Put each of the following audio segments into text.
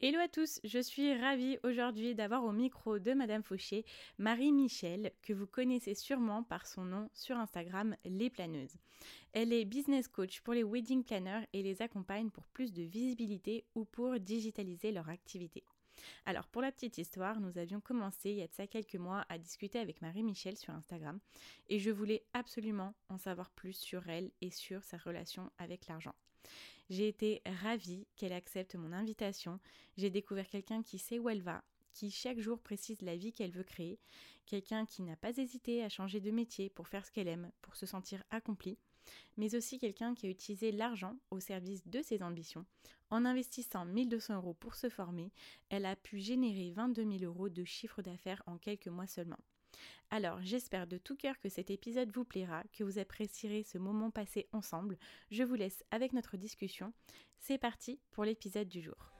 Hello à tous, je suis ravie aujourd'hui d'avoir au micro de Madame Fauché Marie Michel, que vous connaissez sûrement par son nom sur Instagram Les Planeuses. Elle est business coach pour les wedding planners et les accompagne pour plus de visibilité ou pour digitaliser leur activité. Alors pour la petite histoire, nous avions commencé il y a de ça quelques mois à discuter avec Marie-Michel sur Instagram et je voulais absolument en savoir plus sur elle et sur sa relation avec l'argent. J'ai été ravie qu'elle accepte mon invitation. J'ai découvert quelqu'un qui sait où elle va, qui chaque jour précise la vie qu'elle veut créer, quelqu'un qui n'a pas hésité à changer de métier pour faire ce qu'elle aime, pour se sentir accomplie, mais aussi quelqu'un qui a utilisé l'argent au service de ses ambitions. En investissant 1200 euros pour se former, elle a pu générer 22 000 euros de chiffre d'affaires en quelques mois seulement. Alors j'espère de tout cœur que cet épisode vous plaira, que vous apprécierez ce moment passé ensemble. Je vous laisse avec notre discussion. C'est parti pour l'épisode du jour.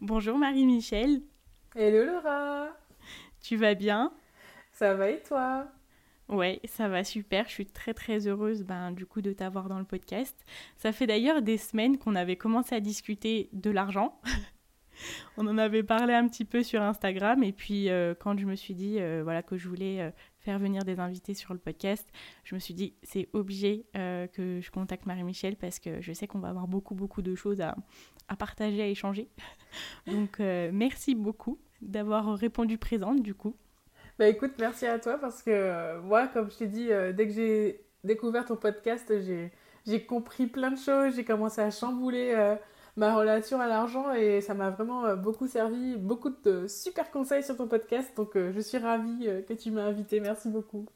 Bonjour Marie-Michel. Hello Laura. Tu vas bien? Ça va et toi? Ouais, ça va super. Je suis très très heureuse ben, du coup de t'avoir dans le podcast. Ça fait d'ailleurs des semaines qu'on avait commencé à discuter de l'argent. On en avait parlé un petit peu sur Instagram et puis euh, quand je me suis dit euh, voilà que je voulais euh, faire venir des invités sur le podcast, je me suis dit c'est obligé que je contacte Marie-Michel parce que je sais qu'on va avoir beaucoup beaucoup de choses à, à partager, à échanger. Donc merci beaucoup d'avoir répondu présente du coup. Bah écoute, merci à toi parce que euh, moi, comme je t'ai dit, euh, dès que j'ai découvert ton podcast, j'ai compris plein de choses, j'ai commencé à chambouler euh, ma relation à l'argent et ça m'a vraiment beaucoup servi, beaucoup de super conseils sur ton podcast, donc je suis ravie que tu m'as invité, merci beaucoup.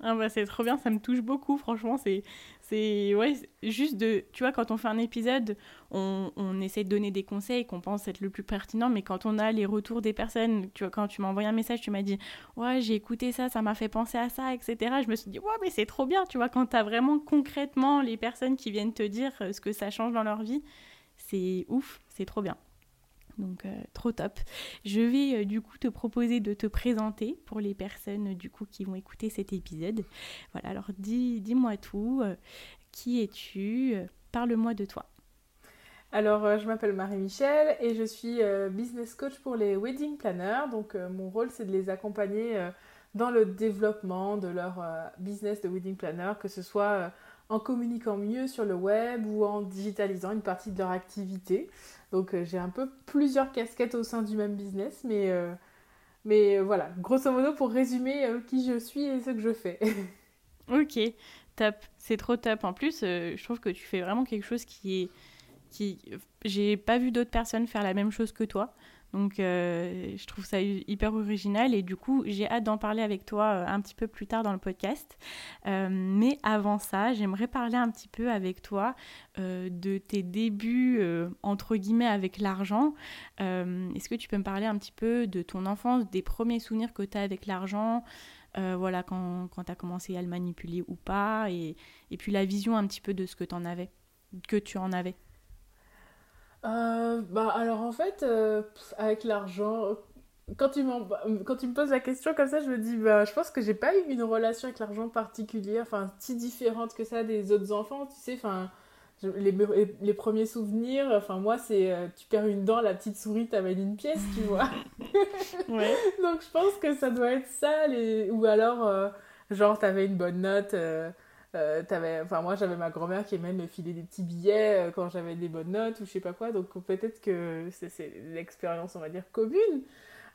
Ah bah c'est trop bien, ça me touche beaucoup, franchement, c'est c'est ouais, juste de tu vois quand on fait un épisode, on, on essaie de donner des conseils qu'on pense être le plus pertinent, mais quand on a les retours des personnes, tu vois quand tu m'as envoyé un message, tu m'as dit "Ouais, j'ai écouté ça, ça m'a fait penser à ça, etc." Je me suis dit "Ouais, mais c'est trop bien, tu vois quand tu as vraiment concrètement les personnes qui viennent te dire euh, ce que ça change dans leur vie, c'est ouf, c'est trop bien." Donc euh, trop top. Je vais euh, du coup te proposer de te présenter pour les personnes du coup qui vont écouter cet épisode. Voilà, alors dis, dis-moi tout. Euh, qui es-tu Parle-moi de toi. Alors je m'appelle Marie-Michel et je suis business coach pour les wedding planners. Donc mon rôle c'est de les accompagner dans le développement de leur business de wedding planner, que ce soit en communiquant mieux sur le web ou en digitalisant une partie de leur activité. Donc euh, j'ai un peu plusieurs casquettes au sein du même business, mais, euh, mais euh, voilà, grosso modo pour résumer qui je suis et ce que je fais. ok, top, c'est trop top. En plus, je trouve que tu fais vraiment quelque chose qui est... Qui... J'ai pas vu d'autres personnes faire la même chose que toi. Donc euh, je trouve ça hyper original et du coup j'ai hâte d'en parler avec toi euh, un petit peu plus tard dans le podcast. Euh, mais avant ça, j'aimerais parler un petit peu avec toi de tes débuts entre guillemets avec l'argent. Est-ce que tu peux me parler un petit peu de ton enfance, des premiers souvenirs que tu as avec l'argent voilà, quand, quand tu as commencé à le manipuler ou pas, et, et puis la vision un petit peu de ce que, tu en avais? Euh, bah alors en fait, euh, avec l'argent, quand tu, quand tu me poses la question comme ça, je me dis, bah, je pense que j'ai pas eu une relation avec l'argent particulière, enfin si différente que ça des autres enfants, tu sais, enfin les, les, premiers souvenirs, enfin moi c'est euh, tu perds une dent, la petite souris t'amène une pièce, tu vois. ouais. Donc je pense que ça doit être ça, les... ou alors genre t'avais une bonne note. Euh, enfin moi j'avais ma grand-mère qui aimait me filer des petits billets euh, quand j'avais des bonnes notes ou je sais pas quoi. Donc peut-être que c'est l'expérience on va dire commune.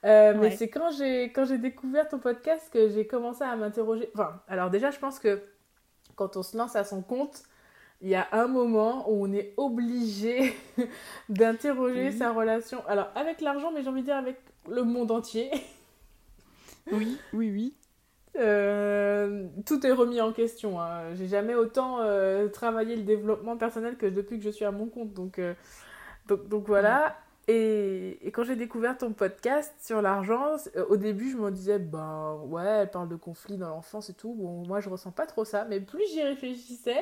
Euh, mais c'est quand j'ai quand j'ai découvert ton podcast que j'ai commencé à m'interroger. Enfin alors déjà je pense que quand on se lance à son compte il y a un moment où on est obligé d'interroger sa relation. Alors avec l'argent mais j'ai envie de dire avec le monde entier. Oui oui oui Euh, tout est remis en question. Hein. J'ai jamais autant euh, travaillé le développement personnel que depuis que je suis à mon compte. Donc, euh, donc, donc, voilà. Et, et, quand j'ai découvert ton podcast sur l'argent, au début, je me disais, ben ouais, elle parle de conflits dans l'enfance et tout. Bon, moi, je ressens pas trop ça. Mais plus j'y réfléchissais,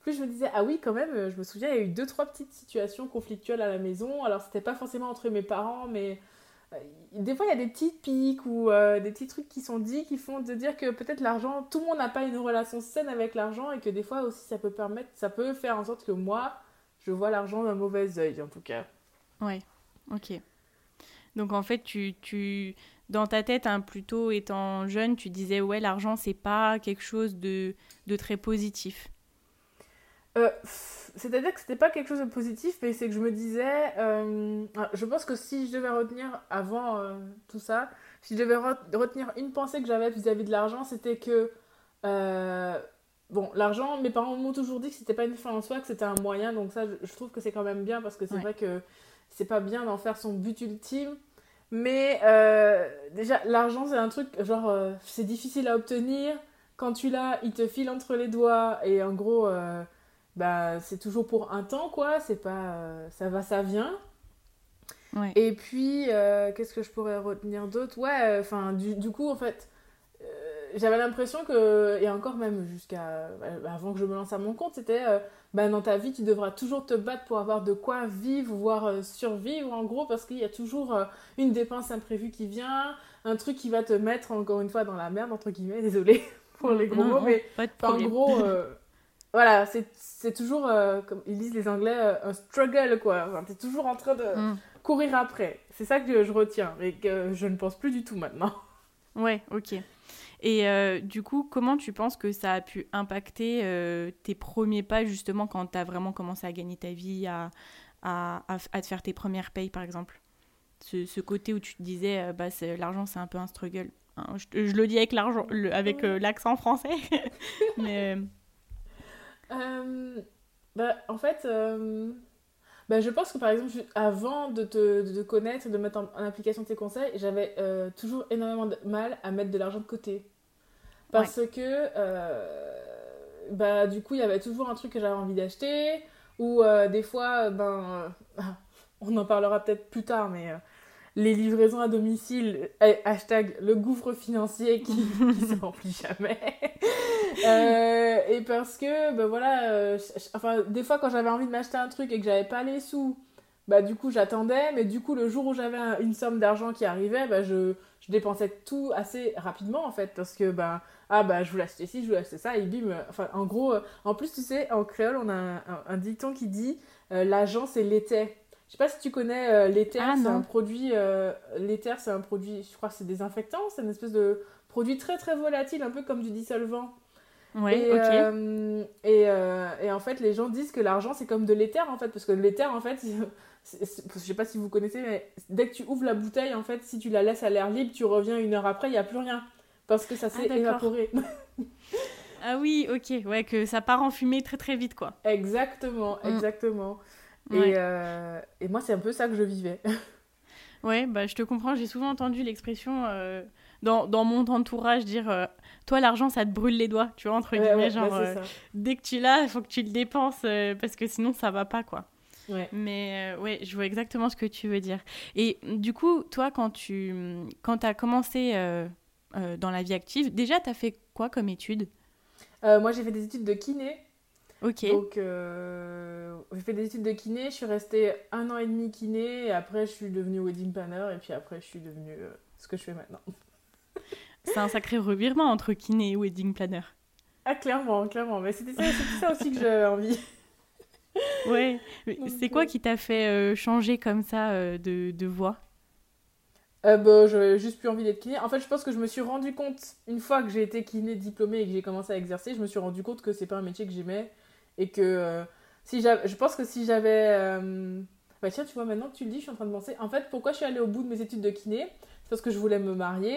plus je me disais, ah oui, quand même, je me souviens, il y a eu deux, trois petites situations conflictuelles à la maison. Alors, c'était pas forcément entre mes parents, mais des fois, il y a des petites piques ou euh, des petits trucs qui sont dits qui font de dire que peut-être l'argent, tout le monde n'a pas une relation saine avec l'argent et que des fois aussi, ça peut permettre, ça peut faire en sorte que moi, je vois l'argent d'un mauvais œil, en tout cas. Ouais, ok. Donc en fait, tu, tu dans ta tête, hein, plutôt étant jeune, tu disais ouais, l'argent c'est pas quelque chose de, de très positif. Euh, c'est-à-dire que c'était pas quelque chose de positif, mais c'est que je me disais, euh, ah, je pense que si je devais retenir avant euh, tout ça, si je devais retenir une pensée que j'avais vis-à-vis de l'argent, c'était que, bon, l'argent, mes parents m'ont toujours dit que c'était pas une fin en soi, que c'était un moyen, donc ça, je, trouve que c'est quand même bien parce que c'est vrai que c'est pas bien d'en faire son but ultime. Mais déjà, l'argent, c'est un truc, genre, c'est difficile à obtenir. Quand tu l'as, il te file entre les doigts et en gros bah, c'est toujours pour un temps, quoi. C'est pas. Euh, ça va, ça vient. Et puis, euh, qu'est-ce que je pourrais retenir d'autre? Ouais, euh, enfin, du, du, coup, en fait, j'avais l'impression que, et encore même jusqu'à avant que je me lance à mon compte, c'était bah, dans ta vie, tu devras toujours te battre pour avoir de quoi vivre, voire survivre, en gros, parce qu'il y a toujours une dépense imprévue qui vient, un truc qui va te mettre, encore une fois, dans la merde, entre guillemets, désolé pour les gros mots, mais en gros voilà, c'est toujours, euh, comme ils disent les Anglais, euh, un struggle, quoi. Enfin, T'es toujours en train de mm. courir après. C'est ça que je retiens, et que je ne pense plus du tout maintenant. Ouais, ok. Et euh, du coup, comment tu penses que ça a pu impacter tes premiers pas, justement, quand tu as vraiment commencé à gagner ta vie, à, à, à, te faire tes premières payes, par exemple? Ce, ce, côté où tu te disais, bah, l'argent, c'est un peu un struggle. Hein, je, je, le dis avec l'accent français, mais... Euh, bah, en fait, euh, bah, je pense que par exemple, avant de te, de connaître, de mettre en, application tes conseils, j'avais euh, toujours énormément de mal à mettre de l'argent de côté. Parce que, bah, du coup, il y avait toujours un truc que j'avais envie d'acheter, ou des fois, ben, on en parlera peut-être plus tard, mais les livraisons à domicile, euh, hashtag le gouffre financier qui, qui se remplit jamais. Euh, parce que, ben voilà, euh, enfin, des fois quand j'avais envie de m'acheter un truc et que j'avais pas les sous, bah du coup j'attendais, mais du coup le jour où j'avais une somme d'argent qui arrivait, bah je, je, dépensais tout assez rapidement en fait, parce que bah, ah bah je voulais acheter ci, je voulais acheter ça, et bim, enfin en gros, en plus tu sais, en créole on a un, un, dicton qui dit l'argent c'est l'été. Je sais pas si tu connais euh, l'éther, ah, c'est un produit. Euh, l'éther, c'est un produit, je crois que c'est désinfectant, c'est une espèce de produit très très volatile, un peu comme du dissolvant. Oui, et. Euh, et, et, en fait, les gens disent que l'argent c'est comme de l'éther en fait, parce que l'éther en fait, je sais pas si vous connaissez, mais dès que tu ouvres la bouteille, en fait, si tu la laisses à l'air libre, tu reviens une heure après, il n'y a plus rien. Parce que ça s'est ah, évaporé. ah oui, ok, ouais, que ça part en fumée très très vite quoi. Exactement, mm. exactement. Et, euh, et, moi, c'est un peu ça que je vivais. ouais, bah, je te comprends. J'ai souvent entendu l'expression euh, dans, dans, mon entourage dire euh, Toi, l'argent, ça te brûle les doigts. Tu vois, entre guillemets, genre, bah, dès que tu l'as, il faut que tu le dépenses parce que sinon, ça va pas, quoi. Ouais. Mais ouais, je vois exactement ce que tu veux dire. Et du coup, toi, quand tu quand as commencé dans la vie active, déjà, tu as fait quoi comme études? Moi, j'ai fait des études de kiné. Ok. Donc, euh, j'ai fait des études de kiné. Je suis restée un an et demi kiné. Et après, je suis devenue wedding planner. Et puis après, je suis devenue euh, ce que je fais maintenant. C'est un sacré revirement entre kiné et wedding planner. Ah, clairement, clairement. Mais c'était ça, ça, aussi que j'avais envie. ouais. C'est quoi qui t'a fait euh, changer comme ça de, de voix? Euh, bah, j'avais juste plus envie d'être kiné. En fait, je pense que je me suis rendu compte, une fois que j'ai été kiné diplômée et que j'ai commencé à exercer, je me suis rendu compte que c'est pas un métier que j'aimais et que euh, si je pense que si j'avais. Euh, bah tiens, tu vois, maintenant que tu le dis, je suis en train de penser. En fait, pourquoi je suis allée au bout de mes études de kiné? C'est parce que je voulais me marier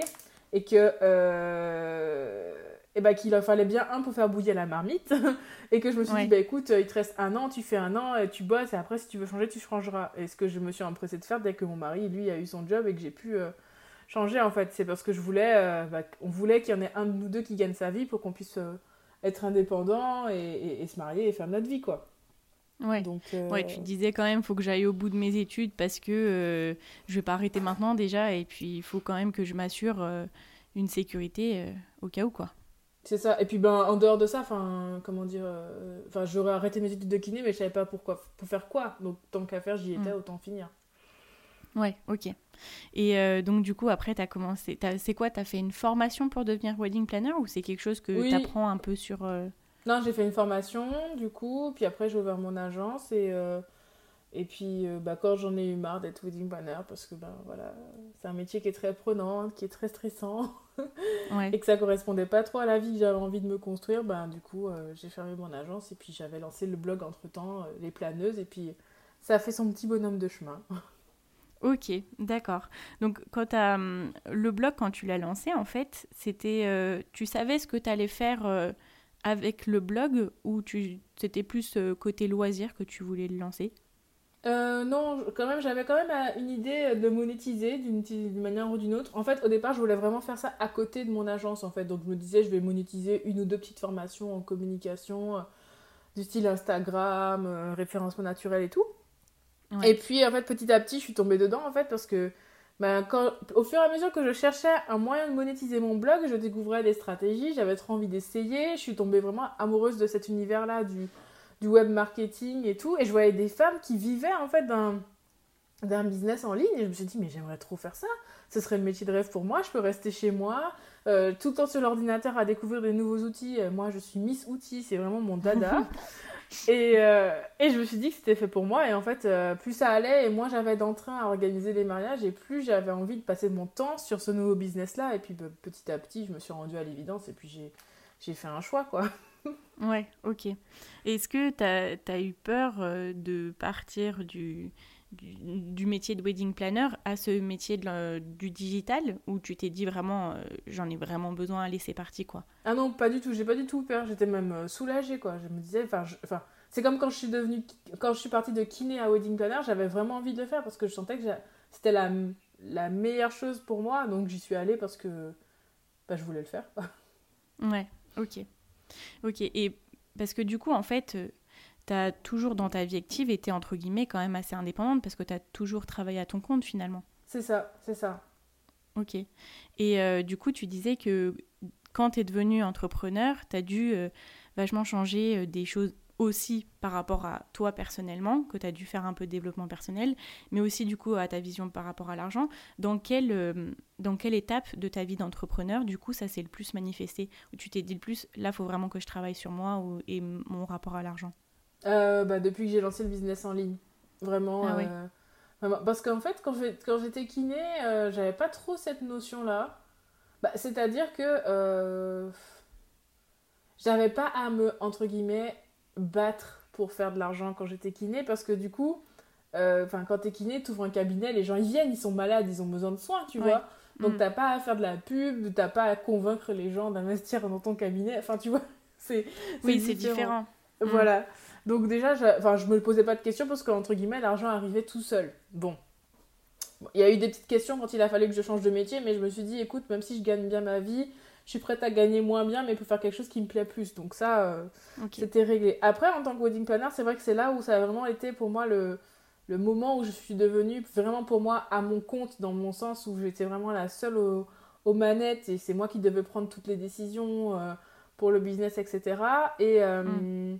et que. Euh, et bah, qu'il fallait bien un pour faire bouillir la marmite et que je me suis dit bah écoute il te reste un an tu fais un an et tu bosses et après si tu veux changer tu changeras et ce que je me suis empressée de faire dès que mon mari lui a eu son job et que j'ai pu changer en fait. C'est parce que je voulais, bah, on voulait qu'il y en ait un de nous deux qui gagne sa vie pour qu'on puisse être indépendant et, se marier et faire notre vie quoi. Ouais. Donc, ouais, tu disais quand même, faut que j'aille au bout de mes études parce que je vais pas arrêter maintenant déjà et puis il faut quand même que je m'assure une sécurité au cas où quoi. C'est ça. Et puis, ben, en dehors de ça, enfin, comment dire, euh, enfin, j'aurais arrêté mes études de kiné, mais je savais pas pourquoi, pour faire quoi. Donc, tant qu'à faire, j'y étais, mm. autant finir. Ouais, ok. Et euh, donc, du coup, après, tu as commencé. C'est quoi Tu as fait une formation pour devenir wedding planner ou c'est quelque chose que tu apprends un peu sur. Euh, non, j'ai fait une formation, du coup, puis après, j'ai ouvert mon agence et. Et puis, bah, quand j'en ai eu marre d'être wedding planner, parce que ben, voilà, c'est un métier qui est très prenant, qui est très stressant, et que ça correspondait pas trop à la vie que j'avais envie de me construire, ben, du coup, euh, j'ai fermé mon agence et puis j'avais lancé le blog entre temps, euh, Les Planeuses, et puis ça a fait son petit bonhomme de chemin. Ok, d'accord. Donc, quand as, hum, le blog, quand tu l'as lancé, en fait, c'était. Euh, tu savais ce que tu allais faire avec le blog ou tu c'était plus côté loisir que tu voulais le lancer? Euh, non, quand même, j'avais quand même euh, une idée de monétiser d'une manière ou d'une autre. En fait, au départ, je voulais vraiment faire ça à côté de mon agence, en fait. Donc, je me disais, je vais monétiser une ou deux petites formations en communication, euh, du style Instagram, référencement naturel et tout. Et puis, en fait, petit à petit, je suis tombée dedans, en fait, parce que ben, au fur et à mesure que je cherchais un moyen de monétiser mon blog, je découvrais des stratégies, j'avais trop envie d'essayer. Je suis tombée vraiment amoureuse de cet univers-là, du du web marketing et tout. Et je voyais des femmes qui vivaient en fait d'un d'un business en ligne et je me suis dit mais j'aimerais trop faire ça ce serait le métier de rêve pour moi je peux rester chez moi euh, tout le temps sur l'ordinateur à découvrir des nouveaux outils moi je suis Miss Outils c'est vraiment mon dada et, euh, et je me suis dit que c'était fait pour moi. Et en fait plus ça allait et moins j'avais d'entrain à organiser les mariages et plus j'avais envie de passer mon temps sur ce nouveau business là et puis bah, petit à petit je me suis rendue à l'évidence et puis j'ai fait un choix quoi. Ouais, ok. Est-ce que tu as, eu peur euh, de partir du, du, métier de wedding planner à ce métier de, du digital où tu t'es dit vraiment euh, j'en ai vraiment besoin, allez c'est parti quoi Ah non, pas du tout, j'ai pas du tout peur, j'étais même euh, soulagée quoi. Je me disais, enfin, c'est comme quand je suis devenue, quand je suis partie de kiné à wedding planner, j'avais vraiment envie de le faire parce que je sentais que c'était la, la meilleure chose pour moi, donc j'y suis allée parce que bah, je voulais le faire. ouais, ok. Ok, et parce que du coup, en fait, euh, tu as toujours dans ta vie active été entre guillemets quand même assez indépendante parce que tu as toujours travaillé à ton compte finalement. C'est ça, c'est ça. Ok. Et euh, du coup, tu disais que quand tu es devenu entrepreneur, tu as dû euh, vachement changer des choses aussi par rapport à toi personnellement, que tu as dû faire un peu de développement personnel, mais aussi du coup à ta vision par rapport à l'argent. Dans quelle, euh, dans quelle étape de ta vie d'entrepreneur, du coup, ça s'est le plus manifesté? Où tu t'es dit le plus, là, il faut vraiment que je travaille sur moi ou, et mon rapport à l'argent? Euh, bah, Depuis que j'ai lancé le business en ligne. Vraiment. Ah euh, parce qu'en fait, quand j'étais kiné, j'avais pas trop cette notion-là. Bah, c'est-à-dire que j'avais pas à me, entre guillemets, battre pour faire de l'argent quand j'étais kiné parce que du coup, euh, enfin quand t'es kiné, t'ouvres un cabinet, les gens ils viennent, ils sont malades, ils ont besoin de soins, tu vois. Donc mm. t'as pas à faire de la pub, t'as pas à convaincre les gens d'investir dans ton cabinet, enfin tu vois, c'est oui c'est différent. Mm. Voilà. Donc déjà, enfin je me posais pas de questions parce qu'entre guillemets l'argent arrivait tout seul. Bon. Il y a eu des petites questions quand il a fallu que je change de métier, mais je me suis dit, écoute, même si je gagne bien ma vie, je suis prête à gagner moins bien, mais pour faire quelque chose qui me plaît plus. Donc ça, euh, c'était réglé. Après, en tant que wedding planner, c'est vrai que c'est là où ça a vraiment été pour moi le, le moment où je suis devenue vraiment pour moi à mon compte, dans mon sens où j'étais vraiment la seule aux, manettes et c'est moi qui devais prendre toutes les décisions euh, pour le business, etc. Et, euh, mm.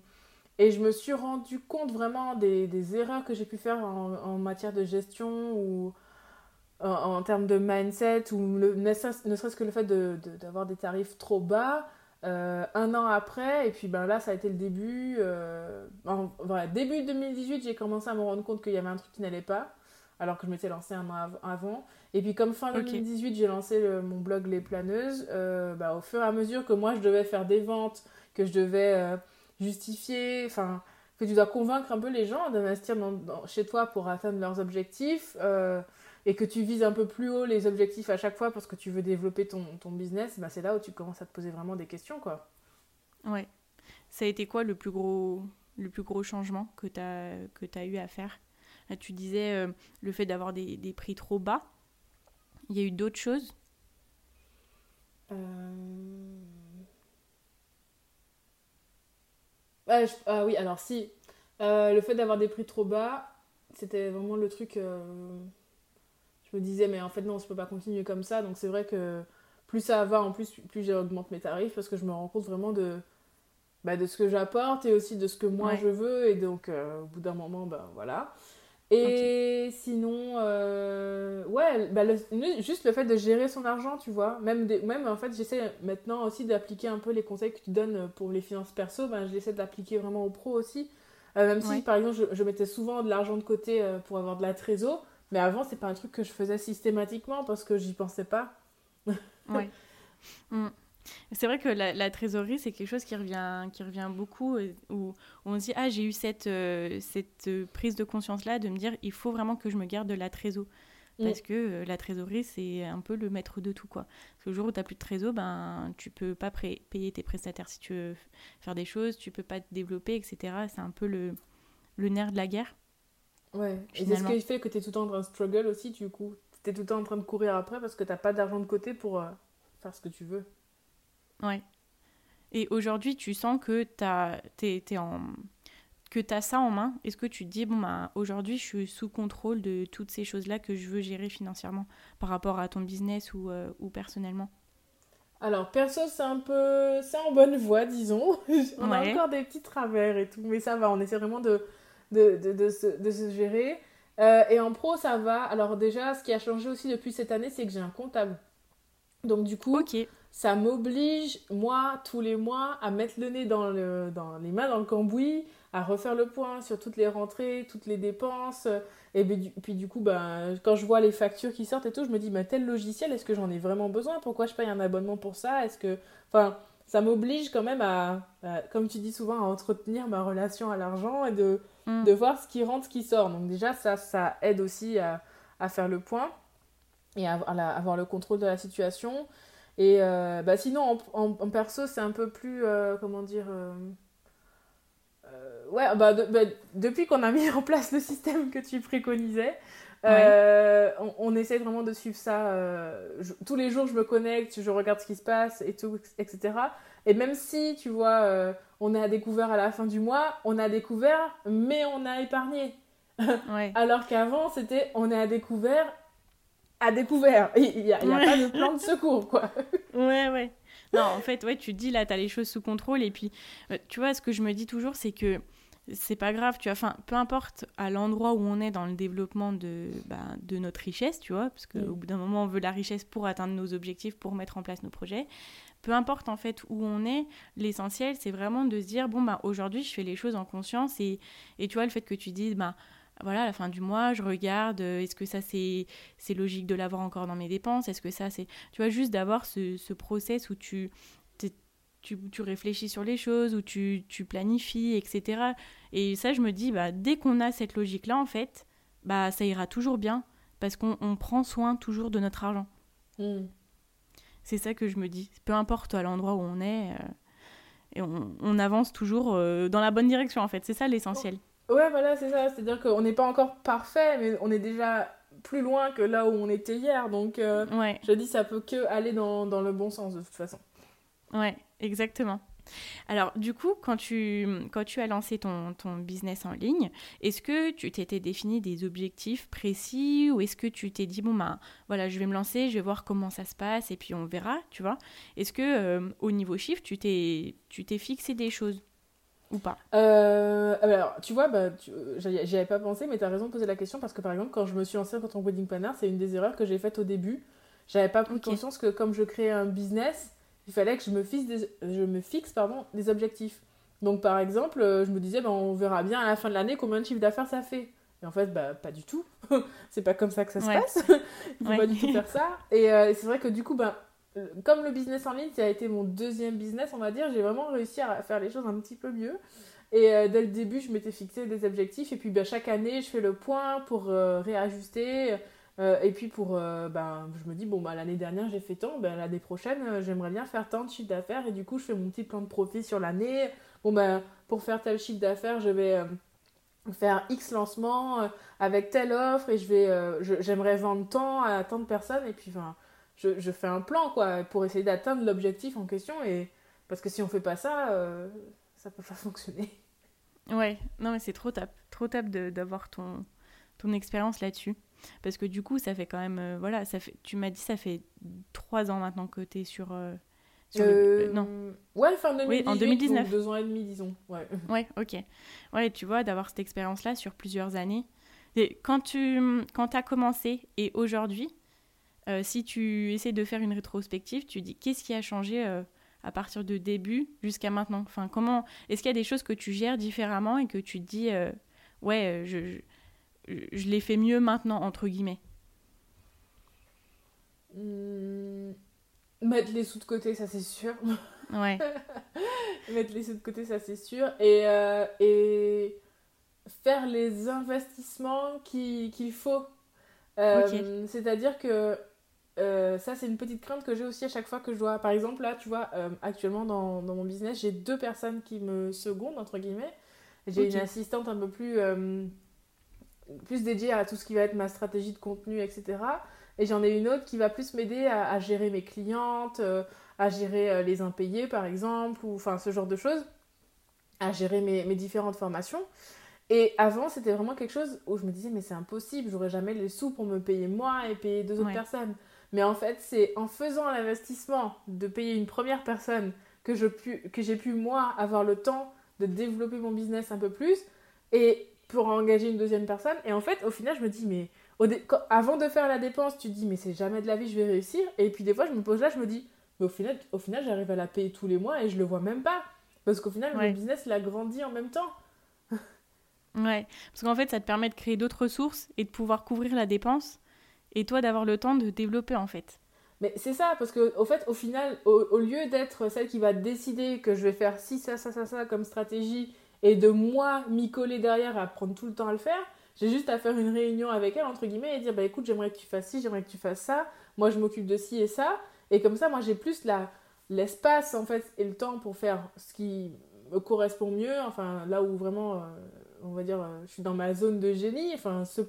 Et je me suis rendu compte vraiment des, des erreurs que j'ai pu faire en, en, matière de gestion ou en, termes de mindset ou le, ne serait-ce que le fait d'avoir de, des tarifs trop bas. Euh, un an après, et puis ben là ça a été le début. Euh, voilà, début 2018, j'ai commencé à me rendre compte qu'il y avait un truc qui n'allait pas, alors que je m'étais lancé un an avant. Et puis comme fin 2018, j'ai lancé mon blog Les Planeuses, euh, bah, au fur et à mesure que moi je devais faire des ventes, que je devais justifier, enfin que tu dois convaincre un peu les gens d'investir chez toi pour atteindre leurs objectifs et que tu vises un peu plus haut les objectifs à chaque fois parce que tu veux développer ton, ton business, bah c'est là où tu commences à te poser vraiment des questions. quoi. Ouais. Ça a été quoi le plus gros, le plus gros changement que tu as, que as eu à faire? Là, Tu disais euh, le fait d'avoir des, des, prix trop bas. Il y a eu d'autres choses? Ah, ah, oui, alors si. le fait d'avoir des prix trop bas, c'était vraiment le truc. Je me disais, mais en fait, non, je peux pas continuer comme ça. Donc c'est vrai que plus ça va, en plus, plus j'augmente mes tarifs parce que je me rends compte vraiment de, bah, de ce que j'apporte et aussi de ce que moi je veux. Et donc, euh, au bout d'un moment, ben voilà. Et sinon, euh, ouais, bah, juste le fait de gérer son argent, tu vois. Même, même en fait, j'essaie maintenant aussi d'appliquer un peu les conseils que tu donnes pour les finances perso. Ben, j'essaie d'appliquer vraiment au pro aussi. Euh, même si, par exemple, je, je, mettais souvent de l'argent de côté pour avoir de la trésor. Mais avant, c'est pas un truc que je faisais systématiquement parce que j'y pensais pas. ouais. Mm. C'est vrai que la, trésorerie, c'est quelque chose qui revient, qui revient beaucoup, euh, où, on se dit, ah, j'ai eu cette, euh, cette prise de conscience-là, de me dire, il faut vraiment que je me garde de la trésorerie. Mm. Parce que euh, la trésorerie, c'est un peu le maître de tout. Quoi. Parce que le jour où tu n'as plus de trésor, ben, tu peux pas payer tes prestataires si tu veux faire des choses, tu peux pas te développer, etc. C'est un peu le, le nerf de la guerre. Ouais, et c'est ce qui fait que tu es tout le temps en train de struggle aussi, du coup. Tu es tout le temps en train de courir après parce que tu pas d'argent de côté pour faire ce que tu veux. Ouais. Et aujourd'hui, tu sens que tu en que tu as ça en main, est-ce que tu te dis, bon, bah, aujourd'hui, je suis sous contrôle de toutes ces choses-là que je veux gérer financièrement par rapport à ton business ou, euh, ou personnellement? Alors, perso, c'est un peu. C'est en bonne voie, disons. on a encore des petits travers et tout, mais ça va, on essaie vraiment de, de, de, de se, de se gérer. Euh, et en pro, ça va. Alors, déjà, ce qui a changé aussi depuis cette année, c'est que j'ai un comptable. Donc, du coup. Ok ça m'oblige, moi, tous les mois, à mettre le nez dans, le, dans les mains dans le cambouis, à refaire le point sur toutes les rentrées, toutes les dépenses. Et puis, du coup, ben, quand je vois les factures qui sortent et tout, je me dis, mais tel logiciel, est-ce que j'en ai vraiment besoin? Pourquoi je paye un abonnement pour ça? Est-ce que. Enfin, ça m'oblige quand même à, comme tu dis souvent, à entretenir ma relation à l'argent et de, mm. de voir ce qui rentre, ce qui sort. Donc, déjà, ça, ça aide aussi à, à faire le point et à, à avoir le contrôle de la situation. Et euh, bah sinon, en, en, perso, c'est un peu plus. Euh, comment dire euh, Ouais, bah, bah, depuis qu'on a mis en place le système que tu préconisais, on, on, essaie vraiment de suivre ça. tous les jours, je me connecte, je regarde ce qui se passe et tout, etc. Et même si, tu vois, on est à découvert à la fin du mois, on a découvert, mais on a épargné. Alors qu'avant, c'était on est à découvert à découvert. Il n'y a, pas de plan de secours, quoi. ouais, ouais. Non, en fait, ouais, tu te dis là, tu as les choses sous contrôle. Et puis, euh, tu vois, ce que je me dis toujours, c'est que c'est pas grave, tu vois. Enfin, peu importe à l'endroit où on est dans le développement de, bah, de notre richesse, tu vois, parce qu'au mm. bout d'un moment, on veut la richesse pour atteindre nos objectifs, pour mettre en place nos projets. Peu importe en fait où on est, l'essentiel, c'est vraiment de se dire, bon, bah, aujourd'hui, je fais les choses en conscience. Et, et tu vois, le fait que tu dises, bah, voilà, à la fin du mois, je regarde, euh, est-ce que ça c'est, c'est logique de l'avoir encore dans mes dépenses? Est-ce que ça c'est. Tu vois, juste d'avoir ce, ce process où tu, tu, tu, réfléchis sur les choses, où tu, tu, planifies, etc. Et ça, je me dis, bah, dès qu'on a cette logique-là, en fait, bah, ça ira toujours bien parce qu'on prend soin toujours de notre argent. Hmm. C'est ça que je me dis. Peu importe à l'endroit où on est, euh, et on, on, avance toujours euh, dans la bonne direction, en fait. C'est ça l'essentiel. Ouais, voilà, c'est ça. C'est-à-dire qu'on n'est pas encore parfait, mais on est déjà plus loin que là où on était hier. Donc, euh, je dis, ça peut que aller dans, dans, le bon sens de toute façon. Ouais, exactement. Alors, du coup, quand tu, quand tu as lancé ton, ton business en ligne, est-ce que tu t'étais défini des objectifs précis ou est-ce que tu t'es dit, bon, ben voilà, je vais me lancer, je vais voir comment ça se passe et puis on verra, tu vois Est-ce que euh, au niveau chiffre, tu t'es fixé des choses? Ou pas? Euh, Alors, tu vois, bah, j'y avais pas pensé, mais tu as raison de poser la question parce que par exemple, quand je me suis lancée en tant que wedding planner, c'est une des erreurs que j'ai faites au début. J'avais pas pris conscience que comme je créais un business, il fallait que je me fixe des, je me fixe, pardon, des objectifs. Donc par exemple, euh, je me disais, bah, on verra bien à la fin de l'année combien de chiffre d'affaires ça fait. Et en fait, bah, pas du tout. c'est pas comme ça que ça se passe. il faut pas du tout faire ça. Et euh, c'est vrai que du coup, bah, comme le business en ligne, ça a été mon deuxième business, on va dire, j'ai vraiment réussi à faire les choses un petit peu mieux. Et euh, dès le début, je m'étais fixé des objectifs. Et puis bah, chaque année, je fais le point pour euh, réajuster. Euh, et puis pour, ben, je me dis, bon, bah, l'année dernière, j'ai fait tant. Ben, l'année prochaine, j'aimerais bien faire tant de chiffre d'affaires. Et du coup, je fais mon petit plan de profit sur l'année. Bon, ben, pour faire tel chiffre d'affaires, je vais faire X lancement euh, avec telle offre et je vais euh, j'aimerais vendre tant à tant de personnes et puis enfin je, je, fais un plan quoi pour essayer d'atteindre l'objectif en question et parce que si on fait pas ça euh, ça peut pas fonctionner ouais non mais c'est trop top trop top d'avoir ton ton expérience là-dessus parce que du coup ça fait quand même voilà ça fait tu m'as dit ça fait trois ans maintenant que tu es sur euh, non. Ouais, fin 2018, oui, en 2019. deux ans et demi, disons. Ouais, ouais ok. Ouais, tu vois, d'avoir cette expérience-là sur plusieurs années. Et quand tu quand as commencé et aujourd'hui, euh, si tu essaies de faire une rétrospective, tu dis qu'est-ce qui a changé euh, à partir de début jusqu'à maintenant? Enfin, comment Est-ce qu'il y a des choses que tu gères différemment et que tu te dis, ouais, je, je, je l'ai fait mieux maintenant, entre guillemets? Mmh. Mettre les sous de côté, ça c'est sûr. Ouais. Mettre les sous de côté, ça c'est sûr. Et, euh, et faire les investissements qu'il faut. Euh, c'est-à-dire que euh, ça, c'est une petite crainte que j'ai aussi à chaque fois que je dois. Par exemple, là, tu vois, actuellement dans, dans, mon business, j'ai deux personnes qui me secondent, entre guillemets. J'ai une assistante un peu plus, plus dédiée à tout ce qui va être ma stratégie de contenu, etc. Et j'en ai une autre qui va plus m'aider à, gérer mes clientes, euh, à gérer euh, les impayés par exemple, ou enfin ce genre de choses, à gérer mes, mes différentes formations. Et avant, c'était vraiment quelque chose où je me disais, mais c'est impossible, j'aurais jamais les sous pour me payer moi et payer deux autres personnes. Mais en fait, c'est en faisant l'investissement de payer une première personne que, pu, j'ai pu, moi, avoir le temps de développer mon business un peu plus et pour engager une deuxième personne. Et en fait, au final, je me dis, mais avant de faire la dépense, tu te dis, mais c'est jamais de la vie, je vais réussir. Et puis des fois, je me pose là, je me dis, mais au final, au final j'arrive à la payer tous les mois et je le vois même pas. Parce qu'au final, mon business, il a grandi en même temps. ouais, parce qu'en fait, ça te permet de créer d'autres ressources et de pouvoir couvrir la dépense. Et toi, d'avoir le temps de développer, en fait. Mais c'est ça, parce que au fait, au final, au, lieu d'être celle qui va décider que je vais faire ci, ça, ça, ça, ça comme stratégie, et de moi m'y coller derrière à prendre tout le temps à le faire, j'ai juste à faire une réunion avec elle, entre guillemets, et dire, bah écoute, j'aimerais que tu fasses ci, j'aimerais que tu fasses ça, moi je m'occupe de ci et ça, et comme ça, moi j'ai plus la, l'espace, en fait, et le temps pour faire ce qui me correspond mieux, enfin, là où vraiment, euh, on va dire, euh, je suis dans ma zone de génie, enfin, ce,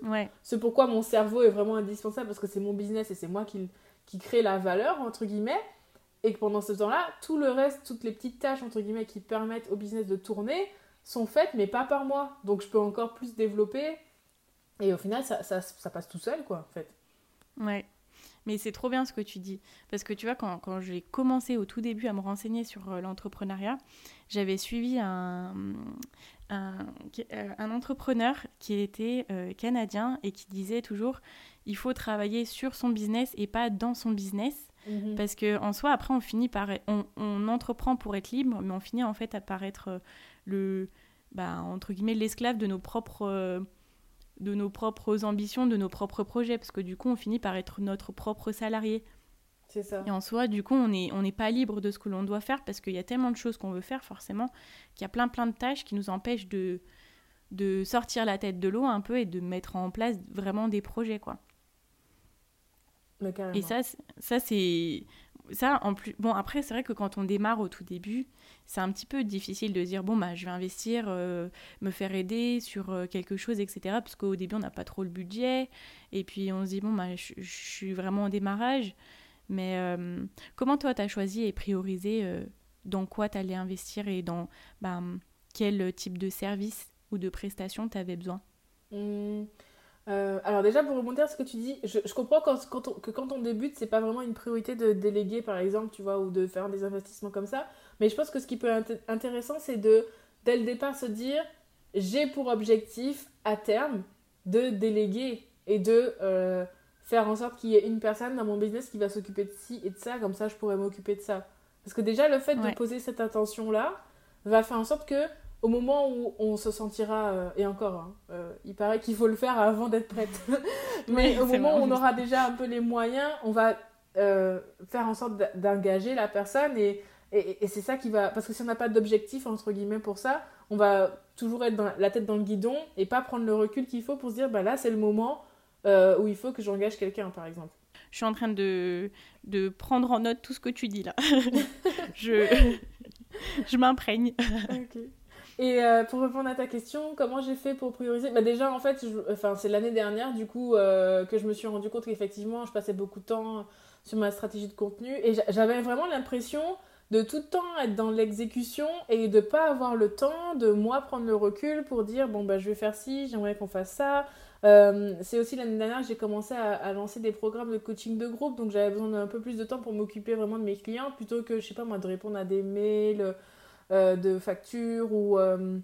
ce pourquoi mon cerveau est vraiment indispensable, parce que c'est mon business et c'est moi qui, qui crée la valeur, entre guillemets, et que pendant ce temps-là, tout le reste, toutes les petites tâches, entre guillemets, qui permettent au business de tourner, sont faites, mais pas par moi. Donc je peux encore plus développer et au final, ça, ça, ça, passe tout seul, quoi, en fait. Ouais. Mais c'est trop bien ce que tu dis. Parce que tu vois, quand, quand j'ai commencé au tout début à me renseigner sur euh, l'entrepreneuriat, j'avais suivi un, un, euh, un, entrepreneur qui était euh, canadien et qui disait toujours il faut travailler sur son business et pas dans son business. Mhm. Parce que en soi, après, on finit par. On, on, entreprend pour être libre, mais on finit en fait par être le. Bah, entre guillemets, l'esclave de nos propres de nos propres ambitions, de nos propres projets, parce que du coup, on finit par être notre propre salarié. C'est ça. Et en soi, du coup, on n'est on pas libre de ce que l'on doit faire, parce qu'il y a tellement de choses qu'on veut faire, forcément, qu'il y a plein plein de tâches qui nous empêchent de, de sortir la tête de l'eau un peu et de mettre en place vraiment des projets, quoi. et ça, ça c'est ça, en plus, bon, après, c'est vrai que quand on démarre au tout début, c'est un petit peu difficile de dire, bon, bah, je vais investir, euh, me faire aider sur euh, quelque chose, etc. Parce qu'au début, on n'a pas trop le budget. Et puis, on se dit, bon, bah, je, suis vraiment au démarrage. Mais euh, comment toi, tu as choisi et priorisé dans quoi tu allais investir et dans bah, quel type de service ou de prestation tu avais besoin? Mmh. Euh, alors déjà pour rebondir à ce que tu dis, je, comprends que quand on débute, c'est pas vraiment une priorité de déléguer par exemple, tu vois, ou de faire des investissements comme ça. Mais je pense que ce qui peut être intéressant, c'est de dès le départ se dire j'ai pour objectif à terme de déléguer et de euh, faire en sorte qu'il y ait une personne dans mon business qui va s'occuper de ci et de ça, comme ça je pourrais m'occuper de ça. Parce que déjà le fait de poser cette intention là va faire en sorte que au moment où on se sentira, euh, et encore, hein, euh, il paraît qu'il faut le faire avant d'être prête, mais au moment où on aura déjà un peu les moyens, on va euh, faire en sorte d'engager la personne et, et, c'est ça qui va... Parce que si on n'a pas d'objectif, entre guillemets, pour ça, on va toujours être dans la tête dans le guidon et pas prendre le recul qu'il faut pour se dire, bah là, c'est le moment où il faut que j'engage quelqu'un, par exemple. Je suis en train de, de prendre en note tout ce que tu dis là. je je m'imprègne. Et euh, pour répondre à ta question, comment j'ai fait pour prioriser? Bah Déjà, en fait, enfin, c'est l'année dernière, du coup, euh, que je me suis rendu compte qu'effectivement, je passais beaucoup de temps sur ma stratégie de contenu. Et j'avais vraiment l'impression de tout le temps être dans l'exécution et de pas avoir le temps de moi prendre le recul pour dire bon bah je vais faire ci, j'aimerais qu'on fasse ça. Euh, c'est aussi l'année dernière que j'ai commencé à, lancer des programmes de coaching de groupe donc j'avais besoin d'un peu plus de temps pour m'occuper vraiment de mes clients plutôt que je sais pas moi de répondre à des mails euh, de factures ou euh,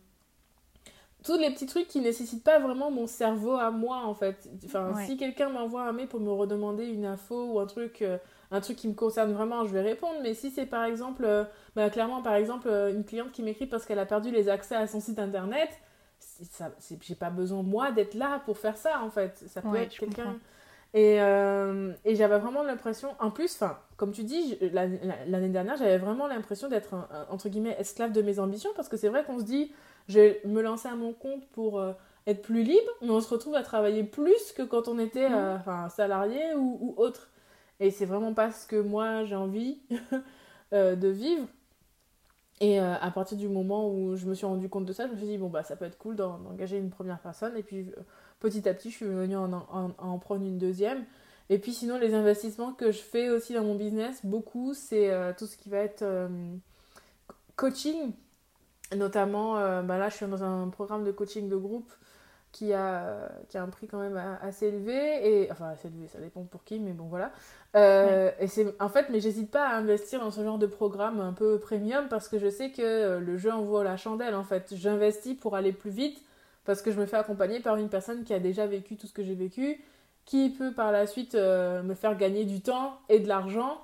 tous les petits trucs qui nécessitent pas vraiment mon cerveau à moi en fait. Enfin, si quelqu'un m'envoie un mail pour me redemander une info ou un truc, un truc qui me concerne vraiment, je vais répondre. Mais si c'est par exemple, bah, clairement par exemple une cliente qui m'écrit parce qu'elle a perdu les accès à son site internet, j'ai pas besoin moi d'être là pour faire ça en fait. Ça peut être quelqu'un. Et, euh, et j'avais vraiment l'impression, en plus, enfin, comme tu dis, l'année dernière, j'avais vraiment l'impression d'être, entre guillemets, esclave de mes ambitions, parce que c'est vrai qu'on se dit, je vais me lancer à mon compte pour euh, être plus libre, mais on se retrouve à travailler plus que quand on était mmh. euh, salarié ou, ou, autre. Et c'est vraiment pas ce que moi j'ai envie de vivre. Et à partir du moment où je me suis rendu compte de ça, je me suis dit, bon, bah, ça peut être cool d'engager une première personne. Et puis, petit à petit, je suis venue en, en, prendre une deuxième. Et puis sinon, les investissements que je fais aussi dans mon business, beaucoup, c'est euh, tout ce qui va être euh, coaching. Notamment, euh, bah là, je suis dans un programme de coaching de groupe qui a, qui a un prix quand même assez élevé. Et, enfin, assez élevé, ça dépend pour qui, mais bon, voilà. Et c'est en fait, mais j'hésite pas à investir dans ce genre de programme un peu premium parce que je sais que le jeu envoie la chandelle. En fait, j'investis pour aller plus vite parce que je me fais accompagner par une personne qui a déjà vécu tout ce que j'ai vécu, qui peut par la suite euh, me faire gagner du temps et de l'argent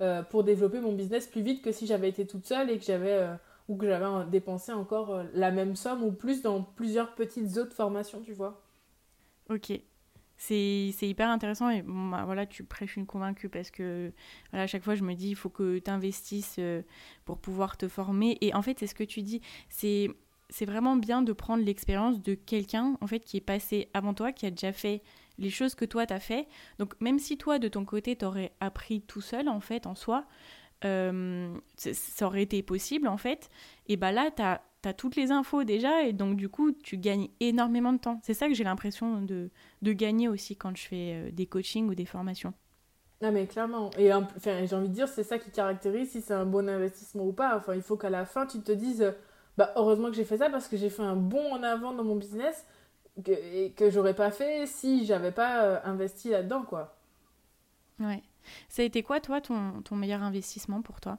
euh, pour développer mon business plus vite que si j'avais été toute seule et que j'avais euh, ou que j'avais dépensé encore la même somme ou plus dans plusieurs petites autres formations, tu vois. Ok. C'est hyper intéressant et bah, voilà, tu prêches une convaincue parce que voilà, à chaque fois je me dis il faut que tu investisses pour pouvoir te former et en fait c'est ce que tu dis, c'est c'est vraiment bien de prendre l'expérience de quelqu'un en fait qui est passé avant toi, qui a déjà fait les choses que toi t'as fait. Donc même si toi de ton côté t'aurais appris tout seul en fait en soi, euh, ça aurait été possible en fait. Et bah là t'as as toutes les infos déjà et donc du coup tu gagnes énormément de temps. C'est ça que j'ai l'impression de, de, gagner aussi quand je fais euh, des coachings ou des formations. Non mais clairement. Et enfin, j'ai envie de dire c'est ça qui caractérise si c'est un bon investissement ou pas. Enfin il faut qu'à la fin tu te dises bah, heureusement que j'ai fait ça parce que j'ai fait un bond en avant dans mon business que, et que j'aurais pas fait si j'avais pas euh, investi là-dedans, quoi. Ouais. Ça a été quoi, toi, ton, ton meilleur investissement pour toi?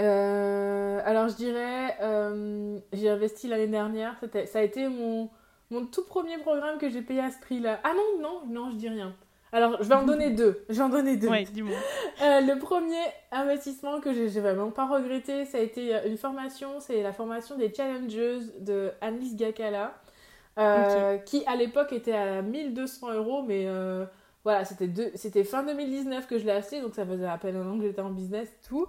Euh, Alors, je dirais, euh, j'ai investi l'année dernière. Ça a été mon, mon tout premier programme que j'ai payé à ce prix-là. Ah non, non, non, je dis rien. Alors, je vais en donner deux. Je vais en donner deux. Ouais, dis-moi. Euh, le premier investissement que j'ai vraiment pas regretté, ça a été une formation. C'est la formation des Challengers de Annelise Gakala. Euh, qui à l'époque était à 1200 euros, mais voilà, c'était fin 2019 que je l'ai acheté, donc ça faisait à peine un an que j'étais en business, tout.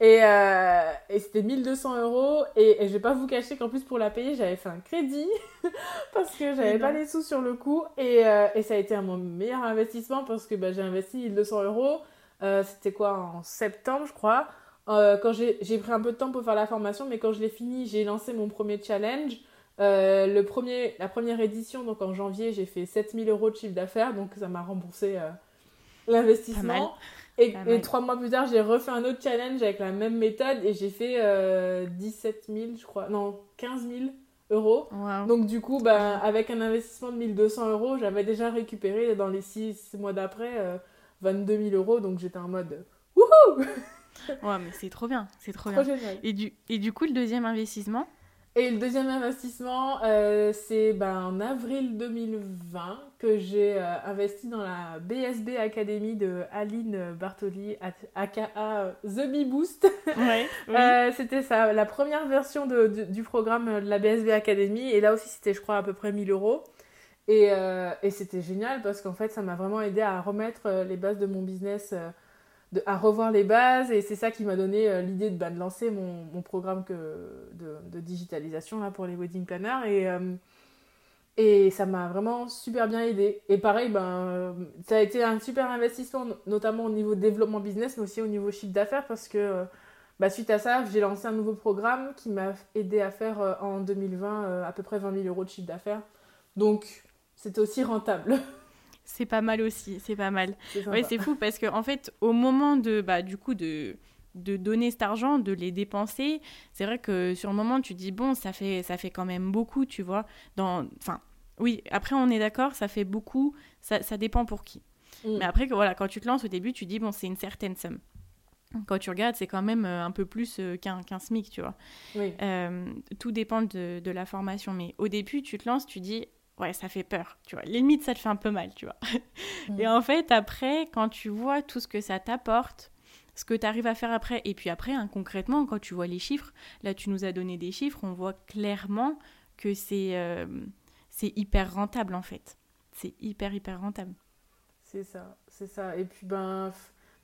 Et, euh, et c'était 1200 euros. Et, et je vais pas vous cacher qu'en plus, pour la payer, j'avais fait un crédit parce que j'avais pas les sous sur le coup. Et, euh, et ça a été mon meilleur investissement parce que bah, j'ai investi 1200 euros. Euh, c'était quoi En septembre, je crois. quand j'ai pris un peu de temps pour faire la formation, mais quand je l'ai fini, j'ai lancé mon premier challenge. Le premier, la première édition, donc en janvier, j'ai fait 7000 euros de chiffre d'affaires, donc ça m'a remboursé l'investissement. Et, trois mois plus tard, j'ai refait un autre challenge avec la même méthode et j'ai fait euh, 17 000, je crois, non, 15 000 euros. Donc du coup, bah, avec un investissement de 1200 euros, j'avais déjà récupéré dans les six mois d'après 22 euh, 000 euros. Donc j'étais en mode wouhou Ouais, mais c'est trop bien, c'est trop, bien. Et du, et du coup, le deuxième investissement? Et le deuxième investissement, euh, c'est ben, en avril 2020 que j'ai euh, investi dans la BSB Academy de Aline Bartoli, aka The Bee Boost. Ouais, euh, c'était ça, la première version de, du programme de la BSB Academy. Et là aussi, c'était, je crois, à peu près 1000 euros. Et, et c'était génial parce qu'en fait, ça m'a vraiment aidé à remettre les bases de mon business à revoir les bases et c'est ça qui m'a donné euh, l'idée de, bah, de, lancer mon, programme de, digitalisation là, pour les wedding planners et, euh, et ça m'a vraiment super bien aidé. Et pareil, ben, ça a été un super investissement, notamment au niveau développement business, mais aussi au niveau chiffre d'affaires parce que bah, suite à ça, j'ai lancé un nouveau programme qui m'a aidé à faire euh, en 2020 euh, à peu près 20 000 euros de chiffre d'affaires. Donc, c'était aussi rentable. C'est pas mal aussi, c'est pas mal. Oui, c'est fou parce que en fait, au moment de, bah, du coup, de, de donner cet argent, de les dépenser, c'est vrai que sur le moment, tu dis bon, ça fait, ça fait quand même beaucoup, tu vois. Dans, enfin, oui. Après, on est d'accord, ça fait beaucoup. Ça, ça dépend pour qui. Mm. Mais après, voilà, quand tu te lances au début, tu dis bon, c'est une certaine somme quand tu regardes, c'est quand même euh, un peu plus euh, qu'un SMIC, tu vois. Euh, tout dépend de, de, la formation. Mais au début, tu te lances, tu dis, ouais, ça fait peur, tu vois. Limite, ça te fait un peu mal, tu vois. Et en fait, après, quand tu vois tout ce que ça t'apporte, ce que tu arrives à faire après, et puis après, hein, concrètement, quand tu vois les chiffres, là, tu nous as donné des chiffres, on voit clairement que c'est c'est hyper rentable, en fait. C'est hyper, hyper rentable. C'est ça, c'est ça. Et puis, ben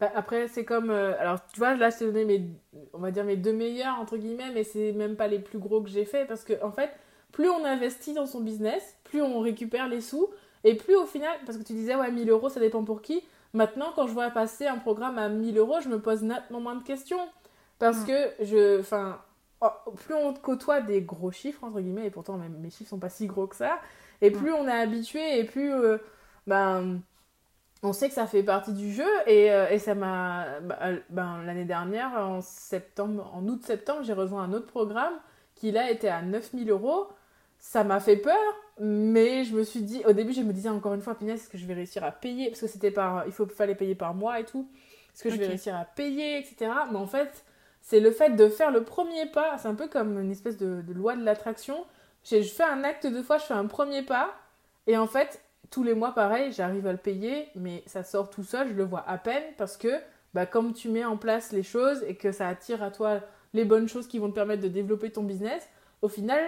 bah, après, c'est comme. Euh, alors, tu vois, là, je t'ai donné mes, on va dire mes deux meilleurs, entre guillemets, mais c'est même pas les plus gros que j'ai fait parce que, en fait, plus on investit dans son business, plus on récupère les sous et plus au final, parce que tu disais, ouais, 1000 euros, ça dépend pour qui. Maintenant, quand je vois passer un programme à 1000 euros, je me pose nettement moins de questions parce mm. que je. Enfin, oh, plus on côtoie des gros chiffres, entre guillemets, et pourtant, même mes chiffres sont pas si gros que ça, et mm. plus on est habitué et plus. Euh, ben on sait que ça fait partie du jeu et, euh, et ça m'a bah, euh, ben, l'année dernière en septembre en août septembre j'ai rejoint un autre programme qui là était à 9000 euros ça m'a fait peur mais je me suis dit au début je me disais encore une fois est-ce que je vais réussir à payer? Parce que c'était par il faut fallait payer par mois et tout. Est-ce que je vais réussir à payer etc mais en fait c'est le fait de faire le premier pas. C'est un peu comme une espèce de, de loi de l'attraction. Je fais un acte deux fois je fais un premier pas. Et en fait tous les mois, pareil, j'arrive à le payer, mais ça sort tout seul, je le vois à peine parce que, bah, comme tu mets en place les choses et que ça attire à toi les bonnes choses qui vont te permettre de développer ton business, au final,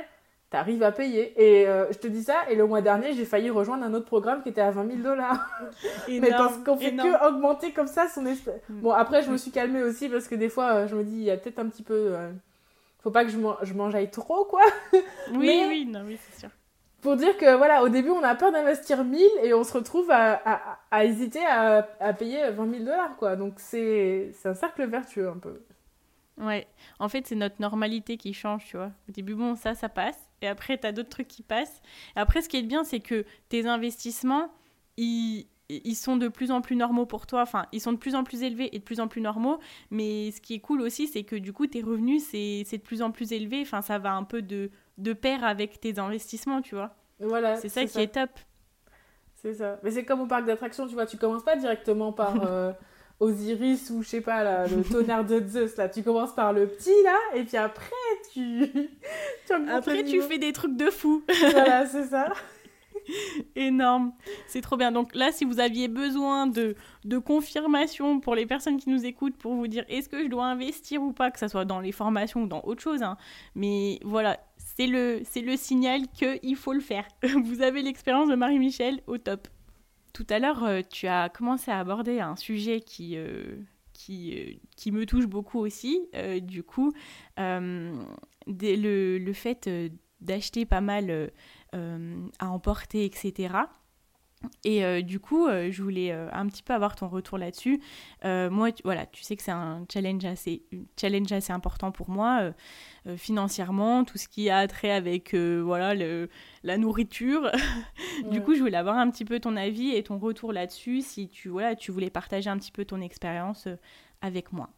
tu arrives à payer. Et euh, je te dis ça, et le mois dernier, j'ai failli rejoindre un autre programme qui était à 20 000 dollars. mais parce qu'on fait que augmenter comme ça son espèce. Mm. Bon, après, je me suis calmée aussi parce que des fois, euh, je me dis, il y a peut-être un petit peu. Euh, faut pas que je, je mangeaille trop, quoi. Oui, oui, non, oui, c'est sûr pour dire que voilà, au début, on a peur d'investir 1000 et on se retrouve à, à, hésiter à, payer 20 000 dollars, quoi. Donc, c'est un cercle vertueux un peu. Ouais, en fait, c'est notre normalité qui change, tu vois. Au début, bon, ça, ça passe. Et après, tu as d'autres trucs qui passent. Et après, ce qui est bien, c'est que tes investissements, ils, ils sont de plus en plus normaux pour toi. Enfin, ils sont de plus en plus élevés et de plus en plus normaux. Mais ce qui est cool aussi, c'est que du coup, tes revenus, c'est de plus en plus élevé. Enfin, ça va un peu de de pair avec tes investissements, tu vois. Voilà. C'est ça qui est top. C'est ça. Mais c'est comme au parc d'attractions, tu vois, tu commences pas directement par euh, Osiris ou je sais pas, là, le tonnerre de Zeus, là. Tu commences par le petit, là, et puis après, tu. tu après, tu fais des trucs de fou. voilà, c'est ça. Énorme. C'est trop bien. Donc là, si vous aviez besoin de, de confirmation pour les personnes qui nous écoutent, pour vous dire est-ce que je dois investir ou pas, que ce soit dans les formations ou dans autre chose, hein. mais voilà, c'est le, c'est le signal qu'il faut le faire. Vous avez l'expérience de Marie-Michel au top. Tout à l'heure, euh, tu as commencé à aborder un sujet qui, euh, euh, me touche beaucoup aussi. du coup, le, fait d'acheter pas mal à emporter, etc. Et euh, du coup, euh, je voulais euh, un petit peu avoir ton retour là-dessus. moi, tu, voilà, tu sais que c'est un challenge assez, challenge assez important pour moi financièrement, tout ce qui a trait avec voilà le, la nourriture. du coup, je voulais avoir un petit peu ton avis et ton retour là-dessus, si tu voilà, tu voulais partager un petit peu ton expérience avec moi.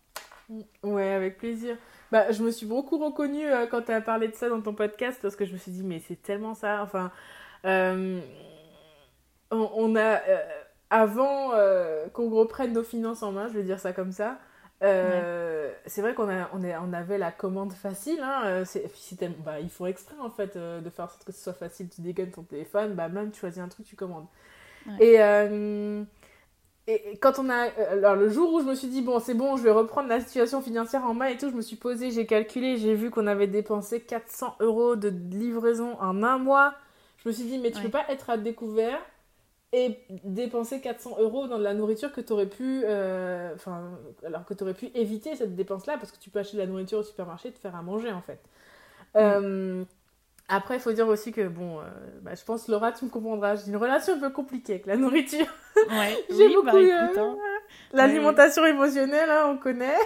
Ouais, avec plaisir. Bah, je me suis beaucoup reconnue quand tu as parlé de ça dans ton podcast parce que je me suis dit mais c'est tellement ça. Enfin on, a, euh, avant euh, qu'on reprenne nos finances en main, je vais dire ça comme ça, euh, c'est vrai qu'on a, on, on avait la commande facile. Hein, bah, il faut exprès en fait de faire en sorte que ce soit facile. Tu dégaines ton téléphone, bah, même tu choisis un truc, tu commandes. Et, et, quand on a. Alors le jour où je me suis dit, bon, c'est bon, je vais reprendre la situation financière en main et tout, je me suis posée, j'ai calculé, j'ai vu qu'on avait dépensé 400 euros de livraison en un mois. Je me suis dit, mais tu peux pas être à découvert et dépenser 400 euros dans de la nourriture que tu aurais pu euh, enfin alors que tu aurais pu éviter cette dépense là parce que tu peux acheter de la nourriture au supermarché et te faire à manger en fait mm. euh, après il faut dire aussi que bon euh, bah, je pense Laura tu me comprendras j'ai une relation un peu compliquée avec la nourriture ouais, j'ai beaucoup bah, hein. l'alimentation émotionnelle hein, on connaît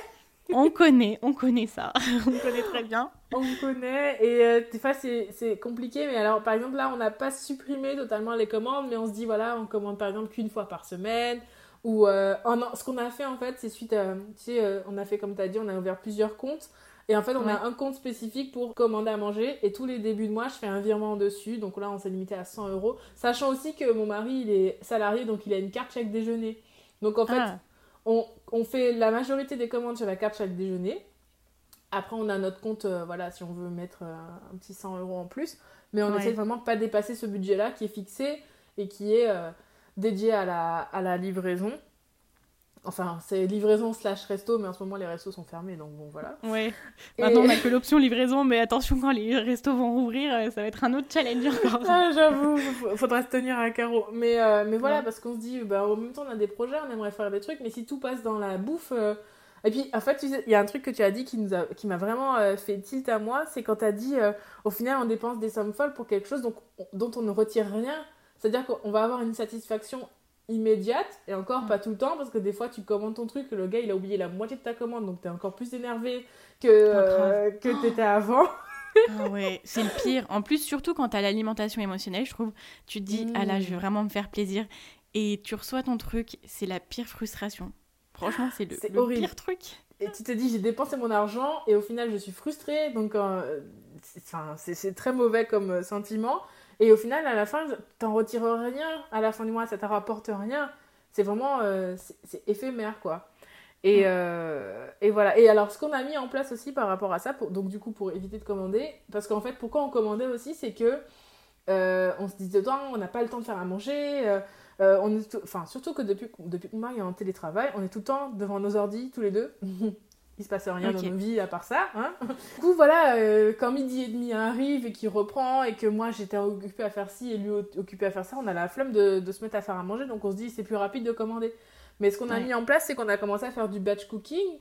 on connaît, on connaît ça. on connaît très bien. On connaît. Et euh, des fois, c'est compliqué. Mais alors, par exemple, là, on n'a pas supprimé totalement les commandes. Mais on se dit, voilà, on commande par exemple qu'une fois par semaine. Ou euh, ce qu'on a fait, en fait, c'est suite à. Tu sais, on a fait, comme tu as dit, on a ouvert plusieurs comptes. Et en fait, on a un compte spécifique pour commander à manger. Et tous les débuts de mois, je fais un virement dessus. Donc là, on s'est limité à 100 euros. Sachant aussi que mon mari, il est salarié, donc il a une carte chaque déjeuner. Donc en fait, ah. On, on, fait la majorité des commandes sur la carte chaque déjeuner. Après, on a notre compte, euh, voilà, si on veut mettre euh, un petit 100 euros en plus. Mais on essaie vraiment de pas dépasser ce budget-là qui est fixé et qui est euh, dédié à la, à la livraison. Enfin, c'est livraison slash resto, mais en ce moment les restos sont fermés, donc bon voilà. Ouais. Maintenant on a que l'option livraison, mais attention quand les restos vont rouvrir, euh, ça va être un autre challenge encore. ah, j'avoue, faudra se tenir à carreau. Mais, euh, mais voilà, parce qu'on se dit, bah, en même temps on a des projets, on aimerait faire des trucs, mais si tout passe dans la bouffe. Euh, et puis, en fait, il y a un truc que tu as dit qui m'a qui vraiment fait tilt à moi, c'est quand tu as dit, au final, on dépense des sommes folles pour quelque chose donc, dont on ne retire rien. C'est-à-dire qu'on va avoir une satisfaction immédiate et encore pas mm. tout le temps parce que des fois tu commandes ton truc le gars il a oublié la moitié de ta commande donc t'es encore plus énervé que, euh, que t'étais avant. ah ouais, c'est le pire. En plus, surtout quand t'as l'alimentation émotionnelle, je trouve, tu te dis, ah là, je vais mm. vraiment me faire plaisir. Et tu reçois ton truc, c'est la pire frustration. Franchement, c'est le, le pire truc. Et tu te dis, j'ai dépensé mon argent et au final, je suis frustrée. Donc, euh, c'est très mauvais comme euh, sentiment. Et au final, à la fin, t'en retires rien. À la fin du mois, ça te rapporte rien. C'est vraiment euh, c'est éphémère, quoi. Et, euh, et, voilà. Et alors, ce qu'on a mis en place aussi par rapport à ça, pour, donc du coup, pour éviter de commander, parce qu'en fait, pourquoi on commandait aussi, c'est que euh, on se disait, on n'a pas le temps de faire à manger. on est enfin, surtout que depuis, depuis qu'on est en télétravail, on est tout le temps devant nos ordis, tous les deux. il se passe rien dans nos vies à part ça. Hein du coup, voilà, euh, quand midi et demi arrive et qu'il reprend et que moi j'étais occupée à faire ci et lui occupé à faire ça, on a la flemme de, de, se mettre à faire à manger, donc on se dit c'est plus rapide de commander. Mais ce qu'on a mis en place, c'est qu'on a commencé à faire du batch cooking.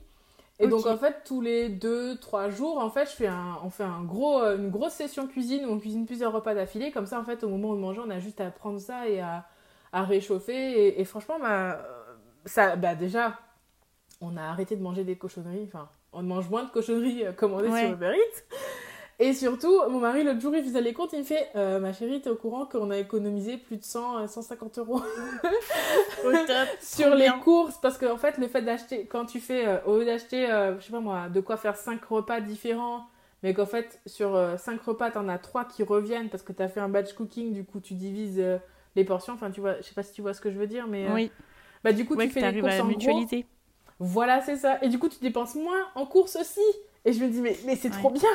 Et donc en fait, tous les 2-3 jours, en fait, je fais un, on fait un gros, euh, une grosse session cuisine où on cuisine plusieurs repas d'affilée. Comme ça, en fait, au moment où on mange, on a juste à prendre ça et à, à réchauffer. Et, franchement, bah, ça, bah déjà, on a arrêté de manger des cochonneries. Enfin, on mange moins de cochonneries euh, commandées sur Uber Eats. Et surtout, mon mari, l'autre jour, il faisait les comptes, il me fait euh, Ma chérie, t'es au courant qu'on a économisé plus de 100, 150 euh, euros sur les courses? Parce qu'en en fait, le fait d'acheter, quand tu fais, au lieu d'acheter, je sais pas moi, de quoi faire 5 repas différents, mais qu'en fait, sur 5 repas, t'en as 3 qui reviennent parce que t'as fait un batch cooking, du coup, tu divises les portions. Enfin, tu vois, je sais pas si tu vois ce que je veux dire, mais. Oui. Bah, du coup, tu fais les courses en mutualiser. Gros. Voilà, c'est ça. Et du coup, tu dépenses moins en course aussi. Et je me dis, mais, mais c'est trop bien.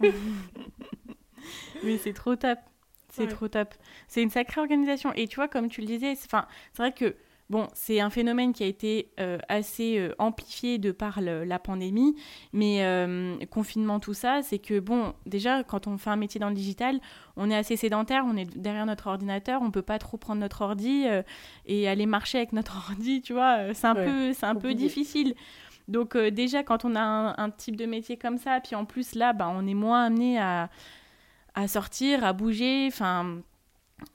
mais c'est trop top. C'est trop top. C'est une sacrée organisation. Et tu vois, comme tu le disais, c'est vrai que Bon, c'est un phénomène qui a été euh, assez euh, amplifié de par la pandémie, mais euh, confinement, tout ça, c'est que, bon, déjà, quand on fait un métier dans le digital, on est assez sédentaire, on est derrière notre ordinateur, on peut pas trop prendre notre ordi et aller marcher avec notre ordi, tu vois, c'est un, peu, c'est un peu difficile. Donc déjà, quand on a un, type de métier comme ça, puis en plus là, bah, on est moins amené à, à sortir, à bouger, enfin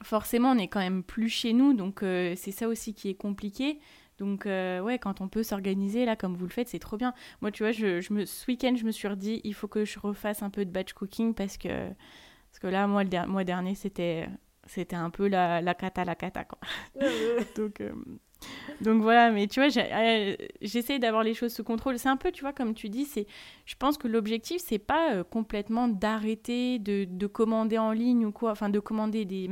forcément, on est quand même plus chez nous, donc euh, c'est ça aussi qui est compliqué. Donc, euh, ouais, quand on peut s'organiser, là, comme vous le faites, c'est trop bien. Moi, tu vois, je, me, ce week-end, je me suis redit, il faut que je refasse un peu de batch cooking parce que, parce que là, moi, le mois dernier, c'était, c'était un peu la, la cata, la cata, quoi. donc, euh, donc voilà, mais tu vois, j'essaie d'avoir les choses sous contrôle. C'est un peu, tu vois, comme tu dis, c'est, je pense que l'objectif, c'est pas complètement d'arrêter de, de, commander en ligne ou quoi, enfin, de commander des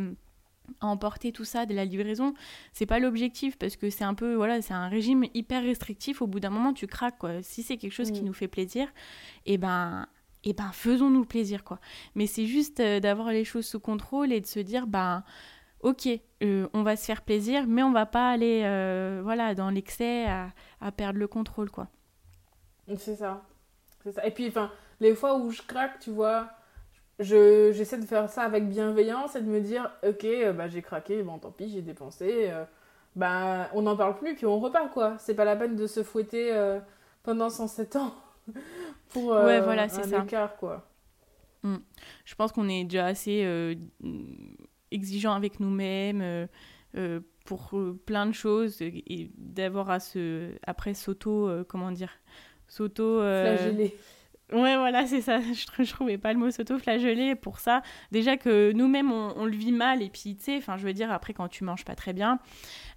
emporter tout ça de la livraison c'est pas l'objectif parce que c'est un peu voilà c'est un régime hyper restrictif au bout d'un moment tu craques quoi si c'est quelque chose qui mm. nous fait plaisir et eh ben et eh ben faisons-nous plaisir quoi mais c'est juste euh, d'avoir les choses sous contrôle et de se dire ben ok euh, on va se faire plaisir mais on va pas aller euh, voilà dans l'excès à, à, perdre le contrôle quoi. C'est ça. C'est ça. Et puis enfin les fois où je craque tu vois j'essaie de faire ça avec bienveillance et de me dire ok euh, bah j'ai craqué bon tant pis j'ai dépensé euh, bah on n'en parle plus puis on repart quoi. C'est pas la peine de se fouetter pendant 107 ans pour ouais, voilà, un ça. écart quoi. Mm. je pense qu'on est déjà assez exigeant avec nous-mêmes pour plein de choses et d'avoir à se après s'auto comment dire s'auto. Flageller. Ouais, voilà, c'est ça. Je, je trouvais pas le mot s'auto-flageller pour ça. Déjà que nous-mêmes, on, le vit mal. Et puis, tu sais, enfin, je veux dire, après, quand tu manges pas très bien,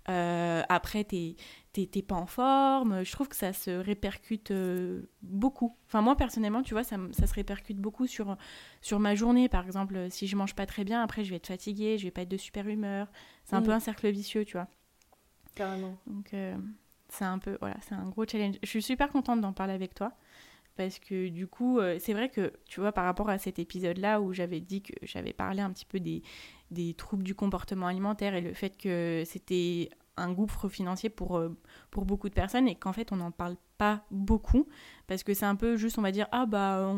euh, après, t'es t'es pas en forme. Je trouve que ça se répercute euh, beaucoup. Enfin, moi, personnellement, tu vois, ça, ça, se répercute beaucoup sur, sur ma journée. Par exemple, si je mange pas très bien, après, je vais être fatiguée, je vais pas être de super humeur. C'est un peu mm. un cercle vicieux, tu vois. Carrément. Donc, euh, c'est un peu, voilà, c'est un gros challenge. Je suis super contente d'en parler avec toi parce que du coup, euh, c'est vrai que, tu vois, par rapport à cet épisode-là où j'avais dit que j'avais parlé un petit peu des, des troubles du comportement alimentaire et le fait que c'était un gouffre financier pour, euh, pour beaucoup de personnes et qu'en fait on n'en parle pas beaucoup parce que c'est un peu juste on va dire ah bah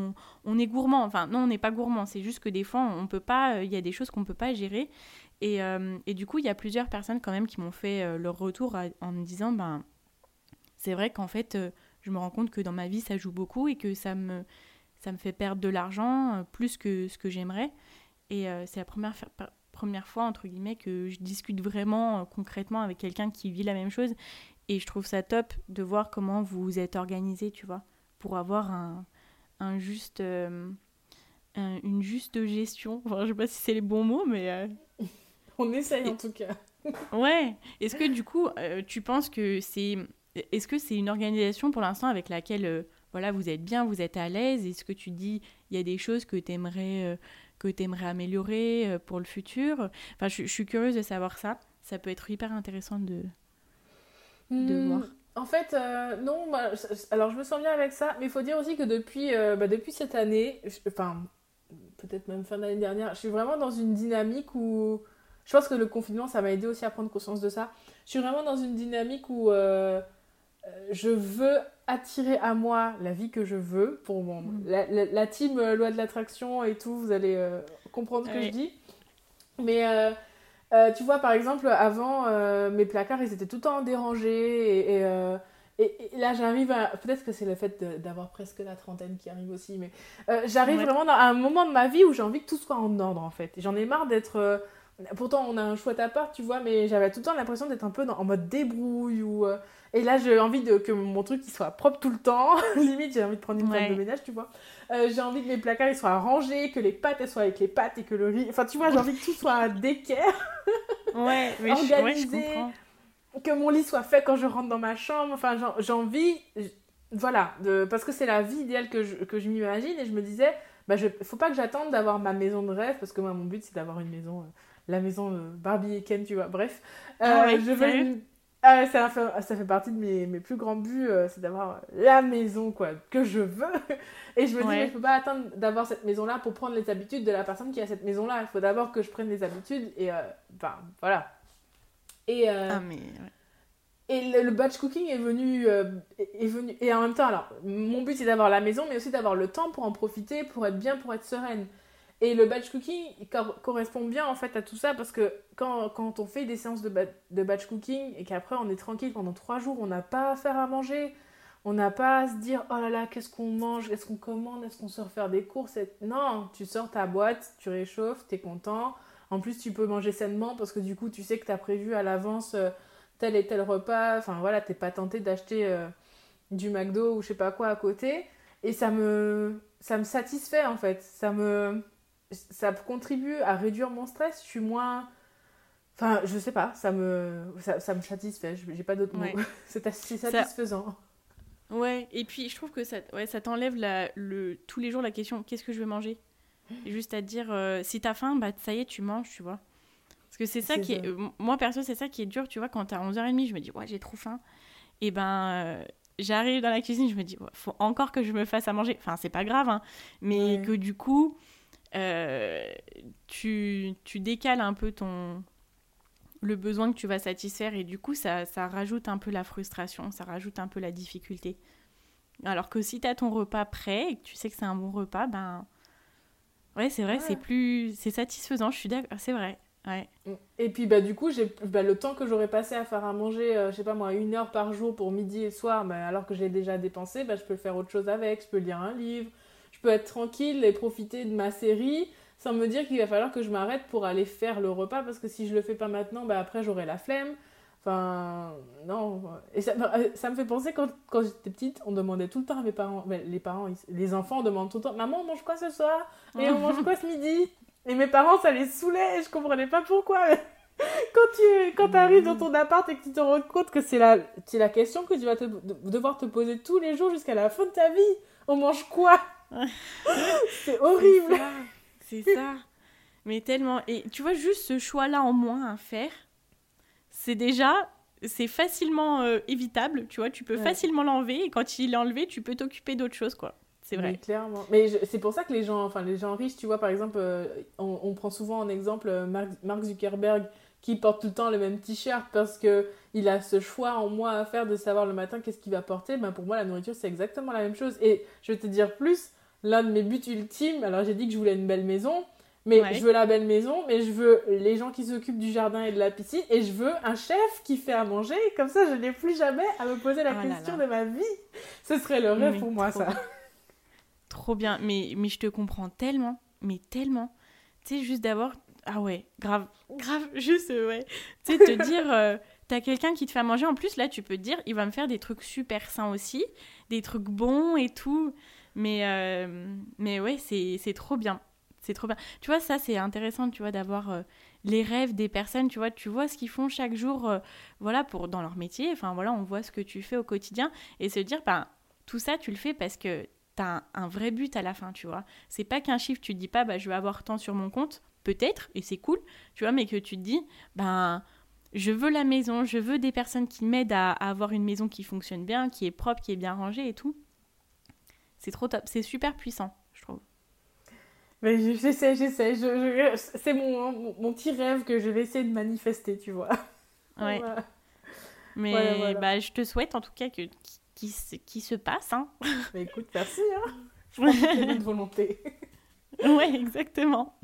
on, est gourmand. Enfin non on n'est pas gourmand. C'est juste que des fois on peut pas euh, il y a des choses qu'on peut pas gérer. Et, et, du coup il y a plusieurs personnes quand même qui m'ont fait leur retour en me disant ben c'est vrai qu'en fait je me rends compte que dans ma vie, ça joue beaucoup et que ça me, ça me fait perdre de l'argent euh, plus que ce que j'aimerais. Et euh, c'est la première, première fois, entre guillemets, que je discute vraiment euh, concrètement avec quelqu'un qui vit la même chose. Et je trouve ça top de voir comment vous êtes organisé, tu vois, pour avoir un, un juste, une juste gestion. Enfin, je sais pas si c'est les bons mots, mais... On essaye en tout cas. ouais. Est-ce que du coup, tu penses que c'est est-ce que c'est une organisation pour l'instant avec laquelle euh, voilà, vous êtes bien, vous êtes à l'aise? Est-ce que tu dis il y a des choses que tu aimerais, euh, que aimerais améliorer euh, pour le futur Enfin, je, suis curieuse de savoir ça. Ça peut être hyper intéressant de, de hmm, voir. En fait, non, bah, alors je me sens bien avec ça, mais il faut dire aussi que depuis, bah, depuis cette année, enfin, peut-être même fin d'année dernière, je suis vraiment dans une dynamique où je pense que le confinement, ça m'a aidé aussi à prendre conscience de ça. Je suis vraiment dans une dynamique où euh, je veux attirer à moi la vie que je veux pour mon mm. la, team euh, loi de l'attraction et tout vous allez euh, comprendre ce que je dis. Mais tu vois par exemple avant mes placards ils étaient tout le temps dérangés et, et, là j'arrive à peut-être que c'est le fait d'avoir presque la trentaine qui arrive aussi mais j'arrive vraiment à un moment de ma vie où j'ai envie que tout soit en ordre en fait. J'en ai marre d'être Pourtant, on a un chouette appart, tu vois, mais j'avais tout le temps l'impression d'être un peu en mode débrouille ou, et là, j'ai envie de, que mon truc il soit propre tout le temps. Limite, j'ai envie de prendre une femme de ménage, tu vois. Euh, j'ai envie que mes placards ils soient rangés, que les pâtes elles soient avec les pâtes et que le riz. Enfin, tu vois, j'ai envie que tout soit d'équerre. ouais, mais organisé. Je, que mon lit soit fait quand je rentre dans ma chambre. Enfin, j'ai envie. Voilà, de, parce que c'est la vie idéale que je, que je m'imagine et je me disais, bah, je, faut pas que j'attende d'avoir ma maison de rêve parce que moi, mon but c'est d'avoir une maison, euh, la maison euh, Barbie et Ken, tu vois. Bref, ah je veux une, ah, ça, fait, ça fait partie de mes, mes plus grands buts, euh, c'est d'avoir la maison quoi, que je veux. Et je me dis, mais je peux pas attendre d'avoir cette maison-là pour prendre les habitudes de la personne qui a cette maison-là. Il faut d'abord que je prenne les habitudes et euh, enfin voilà. Et, euh, ah, mais, et le, batch cooking est venu, est venu. Et en même temps, alors, mon but c'est d'avoir la maison, mais aussi d'avoir le temps pour en profiter, pour être bien, pour être sereine. Et le batch cooking correspond bien en fait à tout ça parce que quand, quand on fait des séances de, batch cooking et qu'après on est tranquille pendant trois jours, on n'a pas à faire à manger, on n'a pas à se dire oh là là, qu'est-ce qu'on mange, est-ce qu'on commande, est-ce qu'on sort faire des courses? Non, tu sors ta boîte, tu réchauffes, t'es content. En plus, tu peux manger sainement parce que du coup, tu sais que tu as prévu à l'avance euh, tel et tel repas. Enfin voilà, t'es pas tenté d'acheter euh, du McDo ou je sais pas quoi à côté. Et ça me, ça me satisfait en fait. Ça me ça contribue à réduire mon stress. Je suis moins. Enfin, je sais pas, ça me, ça, me satisfait. J'ai pas d'autres mots. c'est assez satisfaisant. Ouais, et puis je trouve que ça, ouais, ça t'enlève le, tous les jours la question qu'est-ce que je veux manger? Juste à dire euh, si t'as faim, bah ça y est, tu manges, tu vois. Parce que c'est ça qui est. Euh, moi perso, c'est ça qui est dur, tu vois. Quand t'as 11h30, je me dis ouais, j'ai trop faim. Et ben. Euh, j'arrive dans la cuisine, je me dis, faut encore que je me fasse à manger. Enfin, c'est pas grave, hein, mais que du coup, euh, tu, tu, décales un peu ton le besoin que tu vas satisfaire et du coup ça, ça rajoute un peu la frustration, ça rajoute un peu la difficulté. Alors que si tu as ton repas prêt et que tu sais que c'est un bon repas, ben ouais c'est vrai, c'est plus c'est satisfaisant, je suis d'accord, c'est vrai. Ouais. Et puis bah du coup j'ai bah, le temps que j'aurais passé à faire à manger, euh, je sais pas moi, une heure par jour pour midi et soir, bah, alors que j'ai déjà dépensé, bah, je peux faire autre chose avec, je peux lire un livre, je peux être tranquille et profiter de ma série sans me dire qu'il va falloir que je m'arrête pour aller faire le repas parce que si je le fais pas maintenant, bah après j'aurai la flemme. Enfin, non. Et ça, euh, ça me fait penser quand, quand j'étais petite, on demandait tout le temps à mes parents, les parents, les enfants, demandent tout le temps Maman, on mange quoi ce soir Et on mange quoi ce midi? Et mes parents, ça les saoulait et je comprenais pas pourquoi. quand tu quand arrives dans ton appart et que tu te rends compte que c'est la, la question que tu vas te, devoir te poser tous les jours jusqu'à la fin de ta vie on mange quoi? C'est horrible C'est ça. Mais tellement. Et tu vois, juste ce choix-là en moins à faire, c'est déjà. C'est facilement euh, évitable, tu vois. Tu peux facilement l'enlever et quand il est enlevé, tu peux t'occuper d'autre chose, quoi. C'est vrai. Mais clairement. Mais c'est pour ça que les gens, enfin les gens riches, tu vois, par exemple, euh, on, prend souvent en exemple euh, Mark, Zuckerberg qui porte tout le temps le même t-shirt parce que il a ce choix en moi à faire de savoir le matin qu'est-ce qu'il va porter. Ben pour moi, la nourriture c'est exactement la même chose. Et je vais te dire plus, l'un de mes buts ultimes. Alors j'ai dit que je voulais une belle maison. Mais je veux la belle maison, mais je veux les gens qui s'occupent du jardin et de la piscine, et je veux un chef qui fait à manger. Comme ça, je n'ai plus jamais à me poser la oh question de ma vie. Ce serait le rêve pour moi, ça. Trop bien. Mais, mais je te comprends tellement, mais tellement. Tu sais, juste d'avoir. Ah ouais, grave, grave, juste, ouais. Tu sais, te dire. Euh, t'as quelqu'un qui te fait à manger. En plus, là, tu peux te dire, il va me faire des trucs super sains aussi, des trucs bons et tout. Mais, euh, mais ouais, c'est trop bien. C'est trop bien. Tu vois, ça, c'est intéressant, tu vois, d'avoir euh, les rêves des personnes, tu vois, tu vois ce qu'ils font chaque jour, euh, voilà, pour, dans leur métier. Enfin, voilà, on voit ce que tu fais au quotidien et se dire, ben, tout ça, tu le fais parce que tu as un, vrai but à la fin, tu vois. C'est pas qu'un chiffre, tu te dis pas, bah, je vais avoir tant sur mon compte, peut-être, et c'est cool, tu vois, mais que tu te dis, ben, je veux la maison, je veux des personnes qui m'aident à, à, avoir une maison qui fonctionne bien, qui est propre, qui est bien rangée et tout. C'est trop top, c'est super puissant, je trouve. Mais j'essaie, j'essaie. Je, c'est mon, mon, petit rêve que je vais essayer de manifester, tu vois. Ouais. Mais Bah, je te souhaite en tout cas que qui, qui se passe. Hein. Bah, écoute, merci. Hein. Je pense que une volonté. ouais, exactement.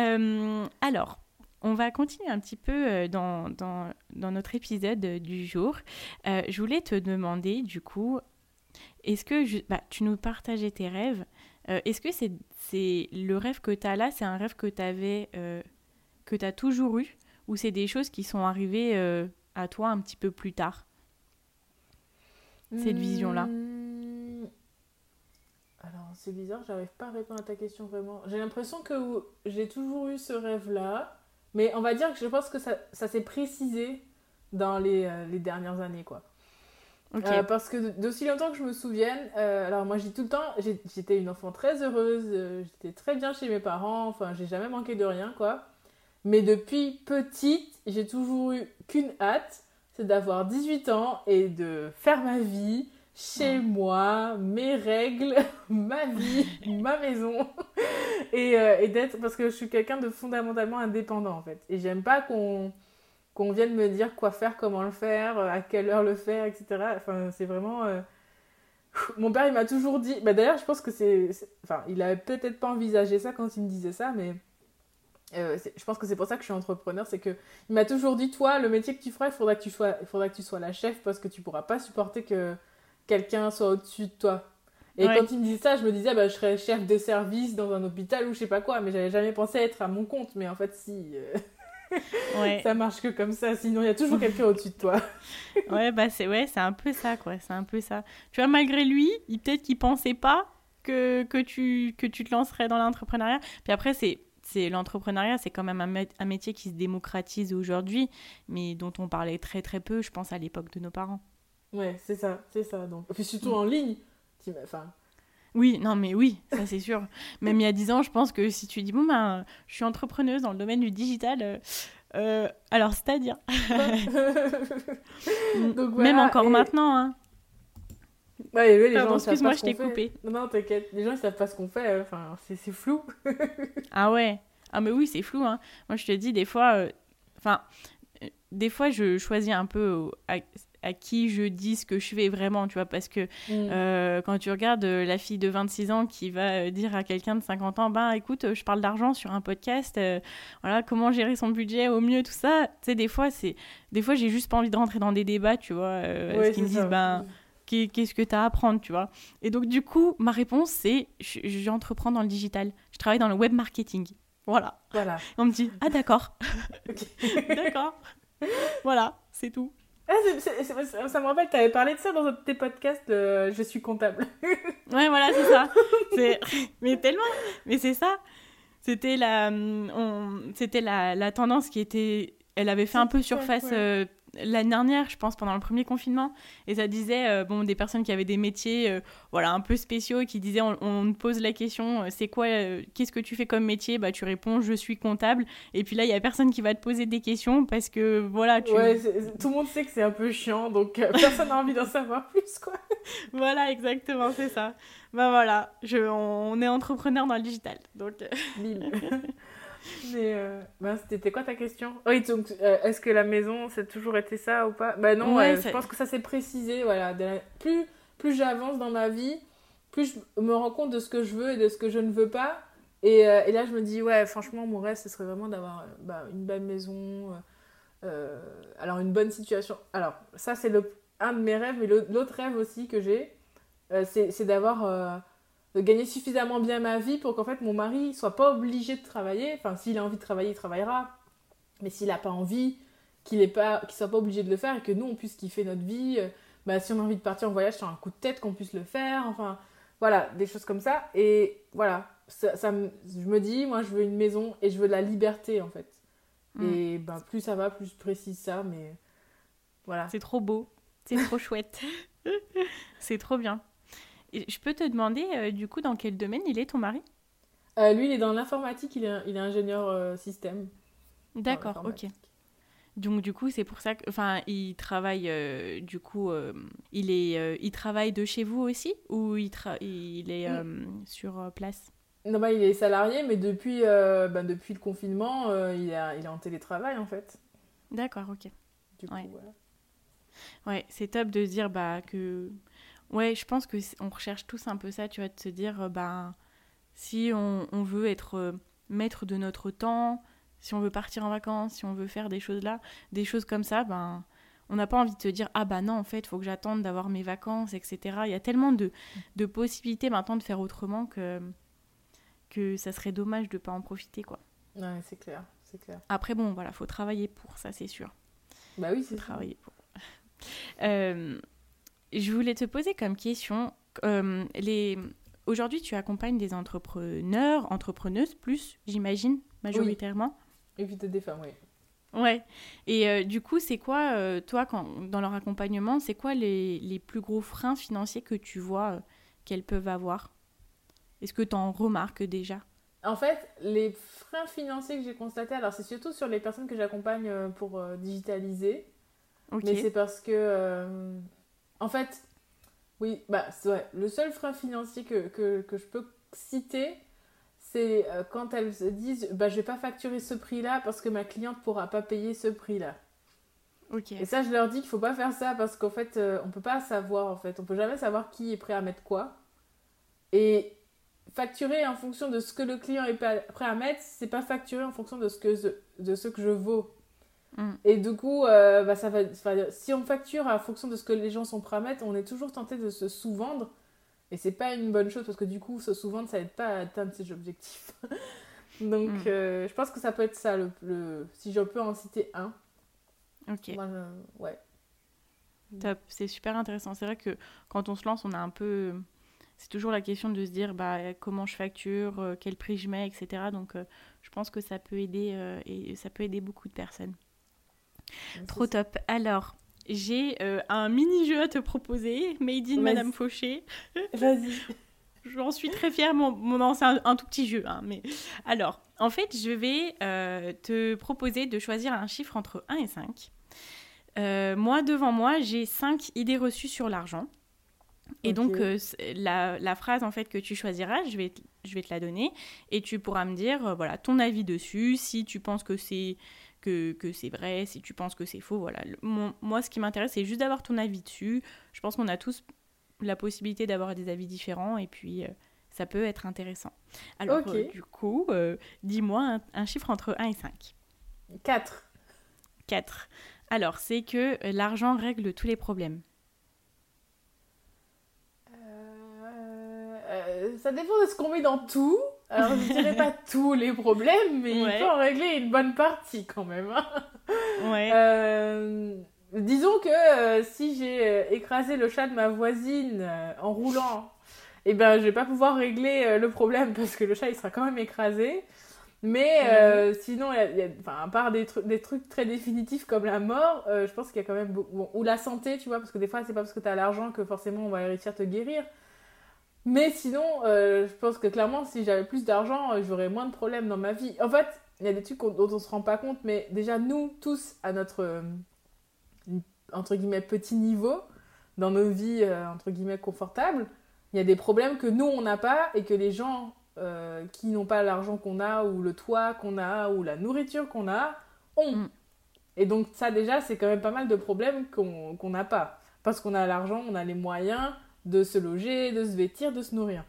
Euh, alors, on va continuer un petit peu euh, dans, dans, dans notre épisode du jour. Euh, je voulais te demander, du coup, est-ce que je, bah, tu nous partageais tes rêves euh, est-ce que c'est, c'est le rêve que tu as là, c'est un rêve que tu avais, euh, que tu as toujours eu, ou c'est des choses qui sont arrivées euh, à toi un petit peu plus tard Cette vision-là? Hmm. Alors, c'est bizarre, j'arrive pas à répondre à ta question vraiment. J'ai l'impression que j'ai toujours eu ce rêve-là, mais on va dire que je pense que ça, ça s'est précisé dans les, les dernières années, quoi. Euh, parce que d'aussi longtemps que je me souvienne, euh, alors moi dis tout le temps, j'étais une enfant très heureuse, euh, j'étais très bien chez mes parents, enfin j'ai jamais manqué de rien quoi. Mais depuis petite, j'ai toujours eu qu'une hâte, c'est d'avoir 18 ans et de faire ma vie chez moi, mes règles, ma vie, ma maison. et, et d'être, parce que je suis quelqu'un de fondamentalement indépendant en fait. Et j'aime pas qu'on qu'on vienne me dire quoi faire, comment le faire, euh, à quelle heure le faire, etc. Enfin, c'est vraiment. Euh, mon père, il m'a toujours dit. Bah, D'ailleurs, je pense que c'est. Enfin, il avait peut-être pas envisagé ça quand il me disait ça, mais. Euh, je pense que c'est pour ça que je suis entrepreneur, c'est que il m'a toujours dit toi le métier que tu feras il faudra que tu sois il faudra que tu sois la chef parce que tu pourras pas supporter que quelqu'un soit au-dessus de toi. Et quand il me disait ça, je me disais bah je serais chef de service dans un hôpital ou je sais pas quoi, mais j'avais jamais pensé être à mon compte, mais en fait si. ouais. ça marche que comme ça, sinon il y a toujours quelqu'un au-dessus de toi. ouais, bah c'est ouais, c'est un peu ça quoi, c'est un peu ça. Tu vois malgré lui, il peut-être qu'il pensait pas que, que tu que tu te lancerais dans l'entrepreneuriat. Puis après c'est c'est l'entrepreneuriat, c'est quand même un, un, métier qui se démocratise aujourd'hui, mais dont on parlait très très peu, je pense à l'époque de nos parents. Ouais, c'est ça, c'est ça. Donc, puis surtout en ligne. Enfin, oui, non, mais oui, ça c'est sûr. Même il y a 10 ans, je pense que si tu dis, bon, ben, je suis entrepreneuse dans le domaine du digital, euh, euh, alors c'est-à-dire. Même encore maintenant, hein. Ouais, les Pardon, excuse-moi, je t'ai coupé. Non, non, t'inquiète. Les gens, ils savent pas ce qu'on fait. Euh, enfin, c'est flou. ah ouais. Ah, mais oui, c'est flou. Hein. Moi, je te dis, des fois. Enfin, des fois, je choisis un peu à qui je dis ce que je fais vraiment, tu vois, parce que mm. euh, quand tu regardes euh, la fille de 26 ans qui va euh, dire à quelqu'un de 50 ans, ben écoute, je parle d'argent sur un podcast, voilà, comment gérer son budget au mieux, tout ça, tu sais, des fois, c'est, des fois, j'ai juste pas envie de rentrer dans des débats, tu vois, ouais, qui me disent, ben, qu'est-ce que tu as à apprendre, tu vois. Et donc, du coup, ma réponse, c'est, j'entreprends dans le digital, je travaille dans le web marketing. Voilà. Voilà. On me dit, ah d'accord. d'accord. voilà. c'est tout. Ah, ça me rappelle, tu avais parlé de ça dans tes podcasts, je suis comptable. ouais, voilà, c'est ça. mais tellement, mais c'est ça. C'était la, c'était la, la, tendance qui était, elle avait fait un peu surface euh, l'année dernière, je pense, pendant le premier confinement. Et ça disait, euh, bon, des personnes qui avaient des métiers euh, voilà, un peu spéciaux qui disaient, on, on pose la question, euh, c'est quoi, qu'est-ce que tu fais comme métier? Bah, tu réponds, je suis comptable. Et puis là, il y a personne qui va te poser des questions parce que, voilà, tu... Ouais, tout le monde sait que c'est un peu chiant, donc personne n'a envie d'en savoir plus, quoi. voilà, exactement, c'est ça. Bah voilà, je, on, est entrepreneur dans le digital, donc... Mais euh, ben, c'était quoi ta question? Oui, donc euh, est-ce que la maison, c'est toujours été ça ou pas? Bah non, je pense que ça s'est précisé. Voilà, plus plus j'avance dans ma vie, plus je me rends compte de ce que je veux et de ce que je ne veux pas. Et, euh, et là, je me dis, ouais, franchement, mon rêve, ce serait vraiment d'avoir bah, une belle maison, alors une bonne situation. Alors, ça, c'est un de mes rêves, mais l'autre rêve aussi que j'ai, c'est d'avoir de gagner suffisamment bien ma vie pour qu'en fait mon mari soit pas obligé de travailler. Enfin, s'il a envie de travailler, il travaillera. Mais s'il n'a pas envie, qu'il ne qu'il soit pas obligé de le faire et que nous on puisse kiffer notre vie. Euh, bah, si on a envie de partir en voyage sur un coup de tête, qu'on puisse le faire. Enfin, voilà, des choses comme ça. Et voilà, ça, ça je me dis, moi je veux une maison et je veux la liberté en fait. Mm. Et ben, plus ça va, plus je précise ça. Mais voilà. C'est trop beau. C'est trop chouette. C'est trop bien. Je peux te demander, euh, du coup, dans quel domaine il est ton mari? Euh, Lui, il est dans l'informatique, il, est, il est ingénieur euh, système. D'accord, ok. Donc du coup, c'est pour ça que, enfin, il travaille, du coup, il est, il travaille de chez vous aussi ou il, il est sur place? Non, bah, il est salarié, mais depuis, bah, depuis le confinement, il, est, il est en télétravail en fait. D'accord, ok. Du coup, ouais. Ouais, c'est top de se dire bah que Ouais, je pense que on recherche tous un peu ça, tu vois, de se dire, ben, si on, on veut être euh, maître de notre temps, si on veut partir en vacances, si on veut faire des choses là, des choses comme ça, ben, on n'a pas envie de se dire, ah bah non, en fait, il faut que j'attende d'avoir mes vacances, etc. Il y a tellement de, de possibilités maintenant de faire autrement que, que ça serait dommage de ne pas en profiter, quoi. Ouais, c'est clair, c'est clair. Après, bon, voilà, faut travailler pour, ça, c'est sûr. Bah oui, c'est travailler pour. euh, je voulais te poser comme question, euh, les... aujourd'hui tu accompagnes des entrepreneurs, entrepreneuses plus, j'imagine, majoritairement. Oui. Et des femmes, oui. Ouais. Et euh, du coup, c'est quoi, euh, toi, quand, dans leur accompagnement, c'est quoi les, les, plus gros freins financiers que tu vois qu'elles peuvent avoir? Est-ce que tu en remarques déjà? En fait, les freins financiers que j'ai constatés, alors c'est surtout sur les personnes que j'accompagne pour digitaliser. Mais c'est parce que en fait, oui, bah, ouais. le seul frein financier que, que, que je peux citer, c'est euh, quand elles se disent bah, je vais pas facturer ce prix-là parce que ma cliente pourra pas payer ce prix-là. Et ça, je leur dis qu'il faut pas faire ça parce qu'en fait, euh, on peut pas savoir, en fait, on peut jamais savoir qui est prêt à mettre quoi. Et facturer en fonction de ce que le client est prêt à mettre, c'est pas facturer en fonction de ce que, de ce que je vaux. Mm. Et du coup, euh, bah, ça va, si on facture en fonction de ce que les gens sont prêts à mettre, on est toujours tenté de se sous-vendre. Et c'est pas une bonne chose parce que du coup, se sous-vendre, ça aide pas à atteindre ses objectifs. Donc, mm. euh, je pense que ça peut être ça, le, si je peux en citer un. Ok. ouais. Top, c'est super intéressant. C'est vrai que quand on se lance, on a un peu. C'est toujours la question de se dire bah, comment je facture, euh, quel prix je mets, etc. Donc, je pense que ça peut aider et ça peut aider beaucoup de personnes. Trop top. Alors, j'ai euh, un mini-jeu à te proposer, Made in Madame Fauché. Vas-y. J'en suis très fière. Mon, mon c'est un, tout petit jeu. Hein, mais... Alors, en fait, je vais euh, te proposer de choisir un chiffre entre 1 et 5. Euh, moi, devant moi, j'ai 5 idées reçues sur l'argent. Et donc, la, la, phrase en fait que tu choisiras, je vais, je vais te la donner. Et tu pourras me dire, voilà, ton avis dessus, si tu penses que c'est que, c'est vrai, si tu penses que c'est faux, voilà. moi, ce qui m'intéresse, c'est juste d'avoir ton avis dessus. Je pense qu'on a tous la possibilité d'avoir des avis différents et puis euh, ça peut être intéressant. Alors, euh, du coup, euh, dis-moi un, chiffre entre 1 et 5. 4. 4. Alors, c'est que l'argent règle tous les problèmes. ça dépend de ce qu'on met dans tout. Alors, je dirais pas tous les problèmes, mais il faut en régler une bonne partie quand même. Hein. Ouais. Euh, disons que si j'ai écrasé le chat de ma voisine en roulant, eh ben, je vais pas pouvoir régler le problème parce que le chat, il sera quand même écrasé. Mais euh, sinon, y y a, à part des, trucs, des trucs très définitifs comme la mort, euh, je pense qu'il y a quand même beaucoup... ou la santé, tu vois, parce que des fois, c'est pas parce que tu as l'argent que forcément on va réussir à te guérir. Mais sinon, euh, je pense que clairement, si j'avais plus d'argent, j'aurais moins de problèmes dans ma vie. En fait, il y a des trucs dont on se rend pas compte, mais déjà, nous, tous, à notre, entre guillemets, petit niveau, dans nos vies, entre guillemets, confortables, il y a des problèmes que nous, on n'a pas et que les gens euh, qui n'ont pas l'argent qu'on a, ou le toit qu'on a, ou la nourriture qu'on a, ont. Mm. Et donc ça déjà, c'est quand même pas mal de problèmes qu'on n'a pas. Parce qu'on a l'argent, on a les moyens de se loger, de se vêtir, de se nourrir.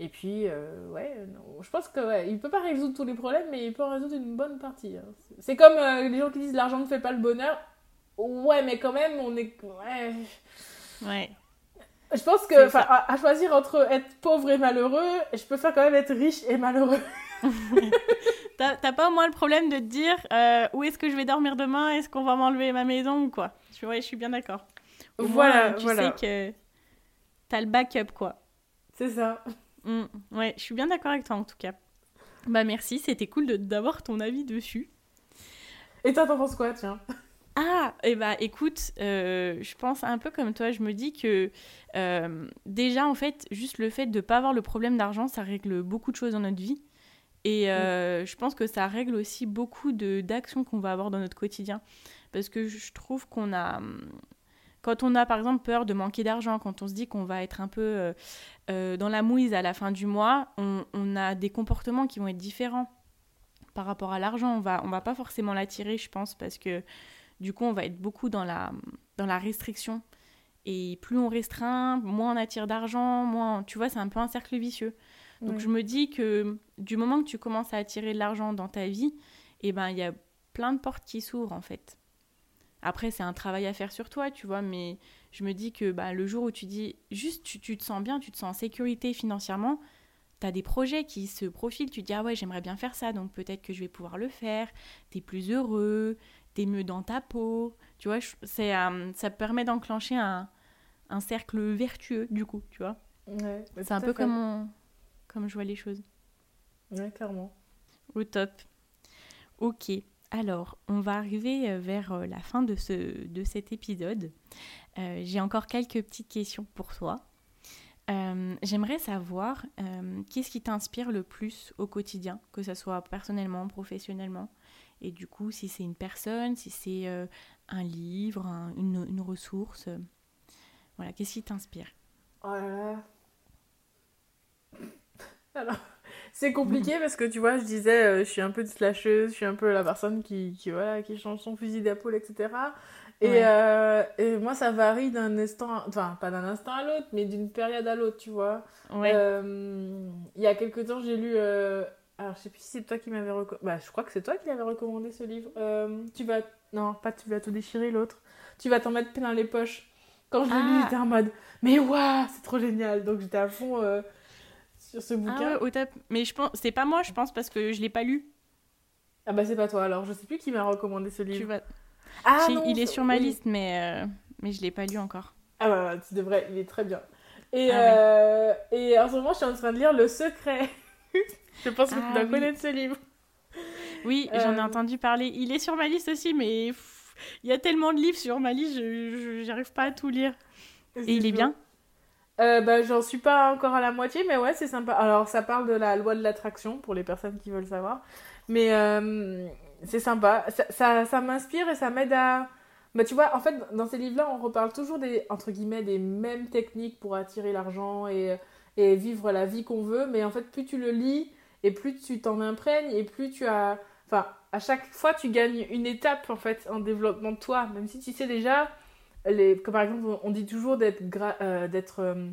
Et puis, euh, ouais, je pense que ouais, il peut pas résoudre tous les problèmes, mais il peut en résoudre une bonne partie. Hein. C'est comme euh, les gens qui disent l'argent ne fait pas le bonheur. Ouais, mais quand même, on est. Ouais. ouais. Je pense que, à, choisir entre être pauvre et malheureux, je préfère quand même être riche et malheureux. T'as pas au moins le problème de te dire euh, où est-ce que je vais dormir demain? Est-ce qu'on va m'enlever ma maison ou quoi? Je, ouais, je suis bien d'accord. Voilà, tu sais que t'as le backup quoi. C'est ça. Mmh, ouais, je suis bien d'accord avec toi en tout cas. Bah merci, c'était cool d'avoir ton avis dessus. Et toi, t'en penses quoi, tiens? Ah, et eh bah écoute, euh, je pense un peu comme toi, je me dis que euh, déjà en fait, juste le fait de ne pas avoir le problème d'argent, ça règle beaucoup de choses dans notre vie. Et euh, je pense que ça règle aussi beaucoup d'actions qu'on va avoir dans notre quotidien. Parce que je trouve qu'on a... Quand on a par exemple peur de manquer d'argent, quand on se dit qu'on va être un peu dans la mouise à la fin du mois, on, on, a des comportements qui vont être différents par rapport à l'argent. On va, on va pas forcément l'attirer, je pense, parce que du coup, on va être beaucoup dans la, dans la restriction. Et plus on restreint, moins on attire d'argent, moins. Tu vois, c'est un peu un cercle vicieux. Donc je me dis que du moment que tu commences à attirer de l'argent dans ta vie, eh ben il y a plein de portes qui s'ouvrent en fait. Après, c'est un travail à faire sur toi, tu vois, mais je me dis que bah, le jour où tu dis juste tu, tu, te sens bien, tu te sens en sécurité financièrement, tu as des projets qui se profilent, tu te dis ah ouais, j'aimerais bien faire ça, donc peut-être que je vais pouvoir le faire, tu es plus heureux, t'es mieux dans ta peau. Tu vois, c'est, euh, ça permet d'enclencher un, un, cercle vertueux, du coup, tu vois. Ouais, c'est un peu comme, comme je vois les choses. Ouais, clairement. Au top. Ok. Alors, on va arriver euh, vers euh, la fin de, ce, de cet épisode. j'ai encore quelques petites questions pour toi. J'aimerais savoir qu'est-ce qui t'inspire le plus au quotidien, que ce soit personnellement, professionnellement? Et du coup, si c'est une personne, si c'est euh, un livre, une, ressource, euh, voilà, qu'est-ce qui t'inspire? Oh. Alors, c'est compliqué parce que tu vois, je disais, euh, je suis un peu de slasheuse, je suis un peu la personne qui, qui, voilà, qui change son fusil d'épaule, etc. Et, et, moi, ça varie d'un instant, enfin, pas d'un instant à l'autre, mais d'une période à l'autre, tu vois. Ouais. il y a quelques temps, j'ai lu alors, je sais plus si c'est toi qui m'avais recommandé. Bah, je crois que c'est toi qui l'avais recommandé ce livre. Euh, tu vas. Non, pas tu vas tout déchirer l'autre. Tu vas t'en mettre plein les poches. Quand je l'ai lu, ah. j'étais en mode Mais waouh, c'est trop génial. Donc j'étais à fond euh, sur ce bouquin. Ah ouais, au top. Mais je pense. C'est pas moi, je pense, parce que je l'ai pas lu. Ah bah, c'est pas toi alors. Je sais plus qui m'a recommandé ce livre. Tu vas... Ah, non, il est sur ma liste, mais, euh, mais je l'ai pas lu encore. Ah bah, tu devrais. Il est très bien. Et, ah et en ce moment, je suis en train de lire Le Secret. Je pense que tu dois ah connaître ce livre. Oui, j'en ai euh. entendu parler. Il est sur ma liste aussi, mais il y a tellement de livres sur ma liste, je n'arrive pas à tout lire. Et il est bien euh, bah, J'en suis pas encore à la moitié, mais ouais, c'est sympa. Alors, ça parle de la loi de l'attraction, pour les personnes qui veulent savoir. Mais euh, c'est sympa. Ça, ça, m'inspire et ça m'aide à... Bah, tu vois, en fait, dans ces livres-là, on reparle toujours des, entre guillemets, des mêmes techniques pour attirer l'argent et, et vivre la vie qu'on veut. Mais en fait, plus tu le lis, et plus tu t'en imprègnes, et plus tu as. Enfin, à chaque fois, tu gagnes une étape, en fait, en développement de toi. Même si tu sais déjà. Les, comme par exemple, on dit toujours d'être. Euh, d'être euh,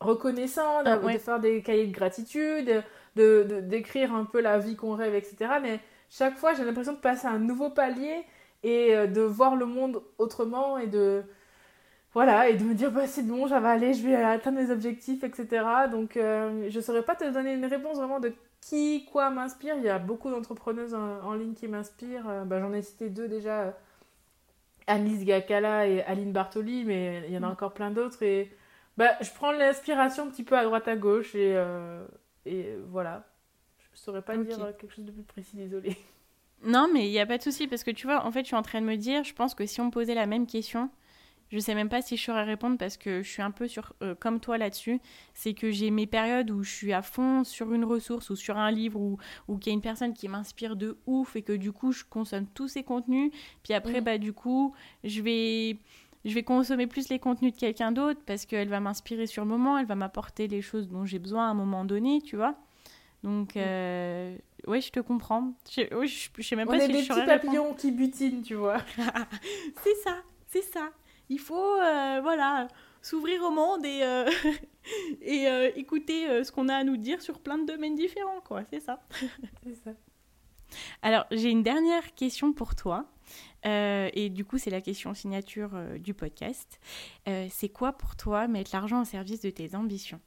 reconnaissant, ah, de faire des cahiers de gratitude, de, d'écrire un peu la vie qu'on rêve, etc. Mais chaque fois, j'ai l'impression de passer à un nouveau palier et euh, de voir le monde autrement et de voilà, et de me dire, bah, c'est bon, ça va aller, je vais atteindre mes objectifs, etc. Donc, euh, je ne saurais pas te donner une réponse vraiment de qui, quoi m'inspire. Il y a beaucoup d'entrepreneuses en, ligne qui m'inspirent. Bah, J'en ai cité deux déjà Annelise Gakala et Aline Bartoli, mais il y en a mm. encore plein d'autres. Et bah, je prends l'inspiration un petit peu à droite à gauche et, euh, et voilà. Je ne saurais pas dire quelque chose de plus précis, désolé. Non, mais il n'y a pas de souci parce que tu vois, en fait, je suis en train de me dire, je pense que si on me posait la même question, je sais même pas si je saurais répondre parce que je suis un peu sur, euh, comme toi là-dessus. C'est que j'ai mes périodes où je suis à fond sur une ressource ou sur un livre ou, ou qu'il y a une personne qui m'inspire de ouf et que du coup je consomme tous ces contenus. Puis après, mm. bah du coup, je vais, je vais consommer plus les contenus de quelqu'un d'autre parce qu'elle va m'inspirer sur le moment, elle va m'apporter les choses dont j'ai besoin à un moment donné, tu vois. Donc, mm. euh, ouais, je te comprends. Je, je, sais même pas si des petits papillons qui butinent, tu vois. c'est ça, c'est ça. Il faut, euh, voilà, s'ouvrir au monde et, euh, et euh, écouter ce qu'on a à nous dire sur plein de domaines différents, quoi. C'est ça. c'est ça. Alors, j'ai une dernière question pour toi. et du coup, c'est la question signature du podcast. c'est quoi pour toi mettre l'argent au service de tes ambitions?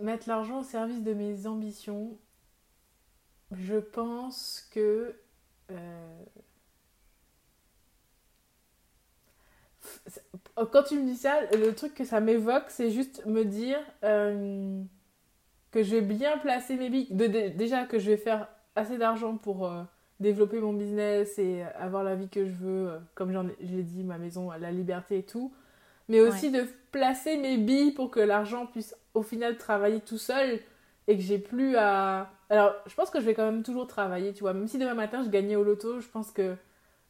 Mettre l'argent au service de mes ambitions, je pense que quand tu me dis ça, le truc que ça m'évoque, c'est juste me dire euh, que je vais bien placer mes billes. déjà que je vais faire assez d'argent pour euh, développer mon business et avoir la vie que je veux, euh, comme j'ai dit, ma maison, la liberté et tout. Mais aussi de placer mes billes pour que l'argent puisse au final travailler tout seul et que j'ai plus à. Alors, je pense que je vais quand même toujours travailler, tu vois. Même si demain matin je gagnais au loto, je pense que.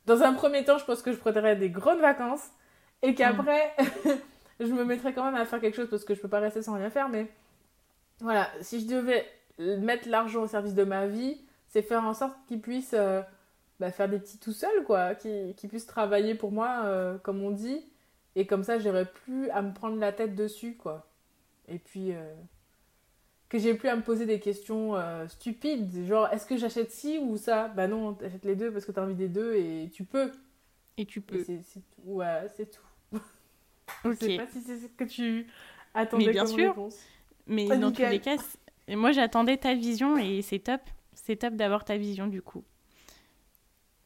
Dans un premier temps, je pense que je prendrais des grandes vacances et qu'après, je me mettrais quand même à faire quelque chose parce que je peux pas rester sans rien faire. Mais voilà, si je devais mettre l'argent au service de ma vie, c'est faire en sorte qu'il puisse euh, bah, faire des petits tout seul, quoi, qu'il puisse travailler pour moi, euh, comme on dit. Et comme ça, j'aurais plus à me prendre la tête dessus, quoi. Et puis, euh, que j'ai plus à me poser des questions stupides, genre, est-ce que j'achète ci ou ça? Bah non, t'achètes les deux parce que t'as envie des deux et tu peux. Et tu peux. Ouais, c'est tout. Je sais pas si c'est ce que tu attendais mais bien sûr. Mais dans tous les cas, moi j'attendais ta vision et c'est top. C'est top d'avoir ta vision du coup.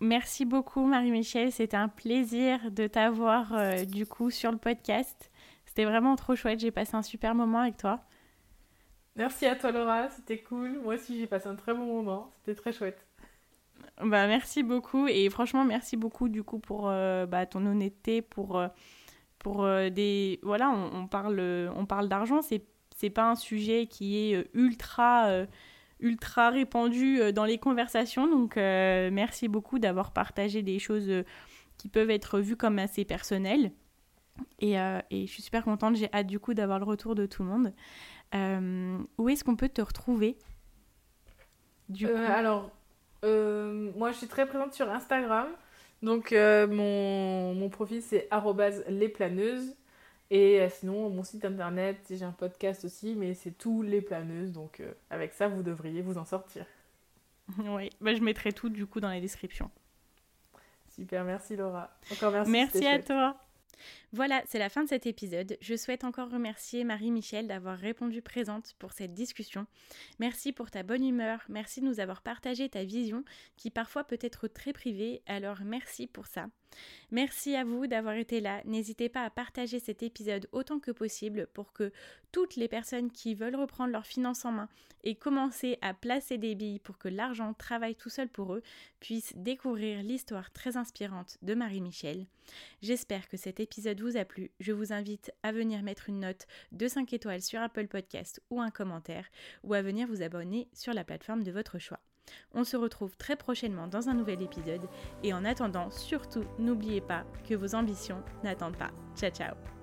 Merci beaucoup Marie-Michel, c'était un plaisir de t'avoir euh, du coup sur le podcast. C'était vraiment trop chouette, j'ai passé un super moment avec toi. Merci à toi Laura, c'était cool. Moi aussi j'ai passé un très bon moment, c'était très chouette. Bah merci beaucoup et franchement merci beaucoup du coup pour euh, bah, ton honnêteté, pour euh, pour euh, des voilà on, parle on parle d'argent c'est c'est pas un sujet qui est euh, ultra euh, ultra répandu dans les conversations. Donc merci beaucoup d'avoir partagé des choses qui peuvent être vues comme assez personnelles. Et, et je suis super contente. J'ai hâte du coup d'avoir le retour de tout le monde. Où est-ce qu'on peut te retrouver? Du coup alors moi je suis très présente sur Instagram donc, euh, mon, mon, profil, c'est lesplaneuses. Et euh, sinon, mon site internet, j'ai un podcast aussi, mais c'est tous les planeuses. Donc, euh, avec ça, vous devriez vous en sortir. Oui, bah, je mettrai tout du coup dans la description. Super, merci Laura. Encore merci. Merci à toi. Voilà, c'est la fin de cet épisode. Je souhaite encore remercier Marie-Michel d'avoir répondu présente pour cette discussion. Merci pour ta bonne humeur, merci de nous avoir partagé ta vision qui parfois peut être très privée, alors merci pour ça. Merci à vous d'avoir été là. N'hésitez pas à partager cet épisode autant que possible pour que toutes les personnes qui veulent reprendre leurs finances en main et commencer à placer des billes pour que l'argent travaille tout seul pour eux puissent découvrir l'histoire très inspirante de Marie-Michel. J'espère que cet épisode vous a plu. Je vous invite à venir mettre une note de 5 étoiles sur Apple Podcast ou un commentaire ou à venir vous abonner sur la plateforme de votre choix. On se retrouve très prochainement dans un nouvel épisode et en attendant, surtout n'oubliez pas que vos ambitions n'attendent pas. Ciao ciao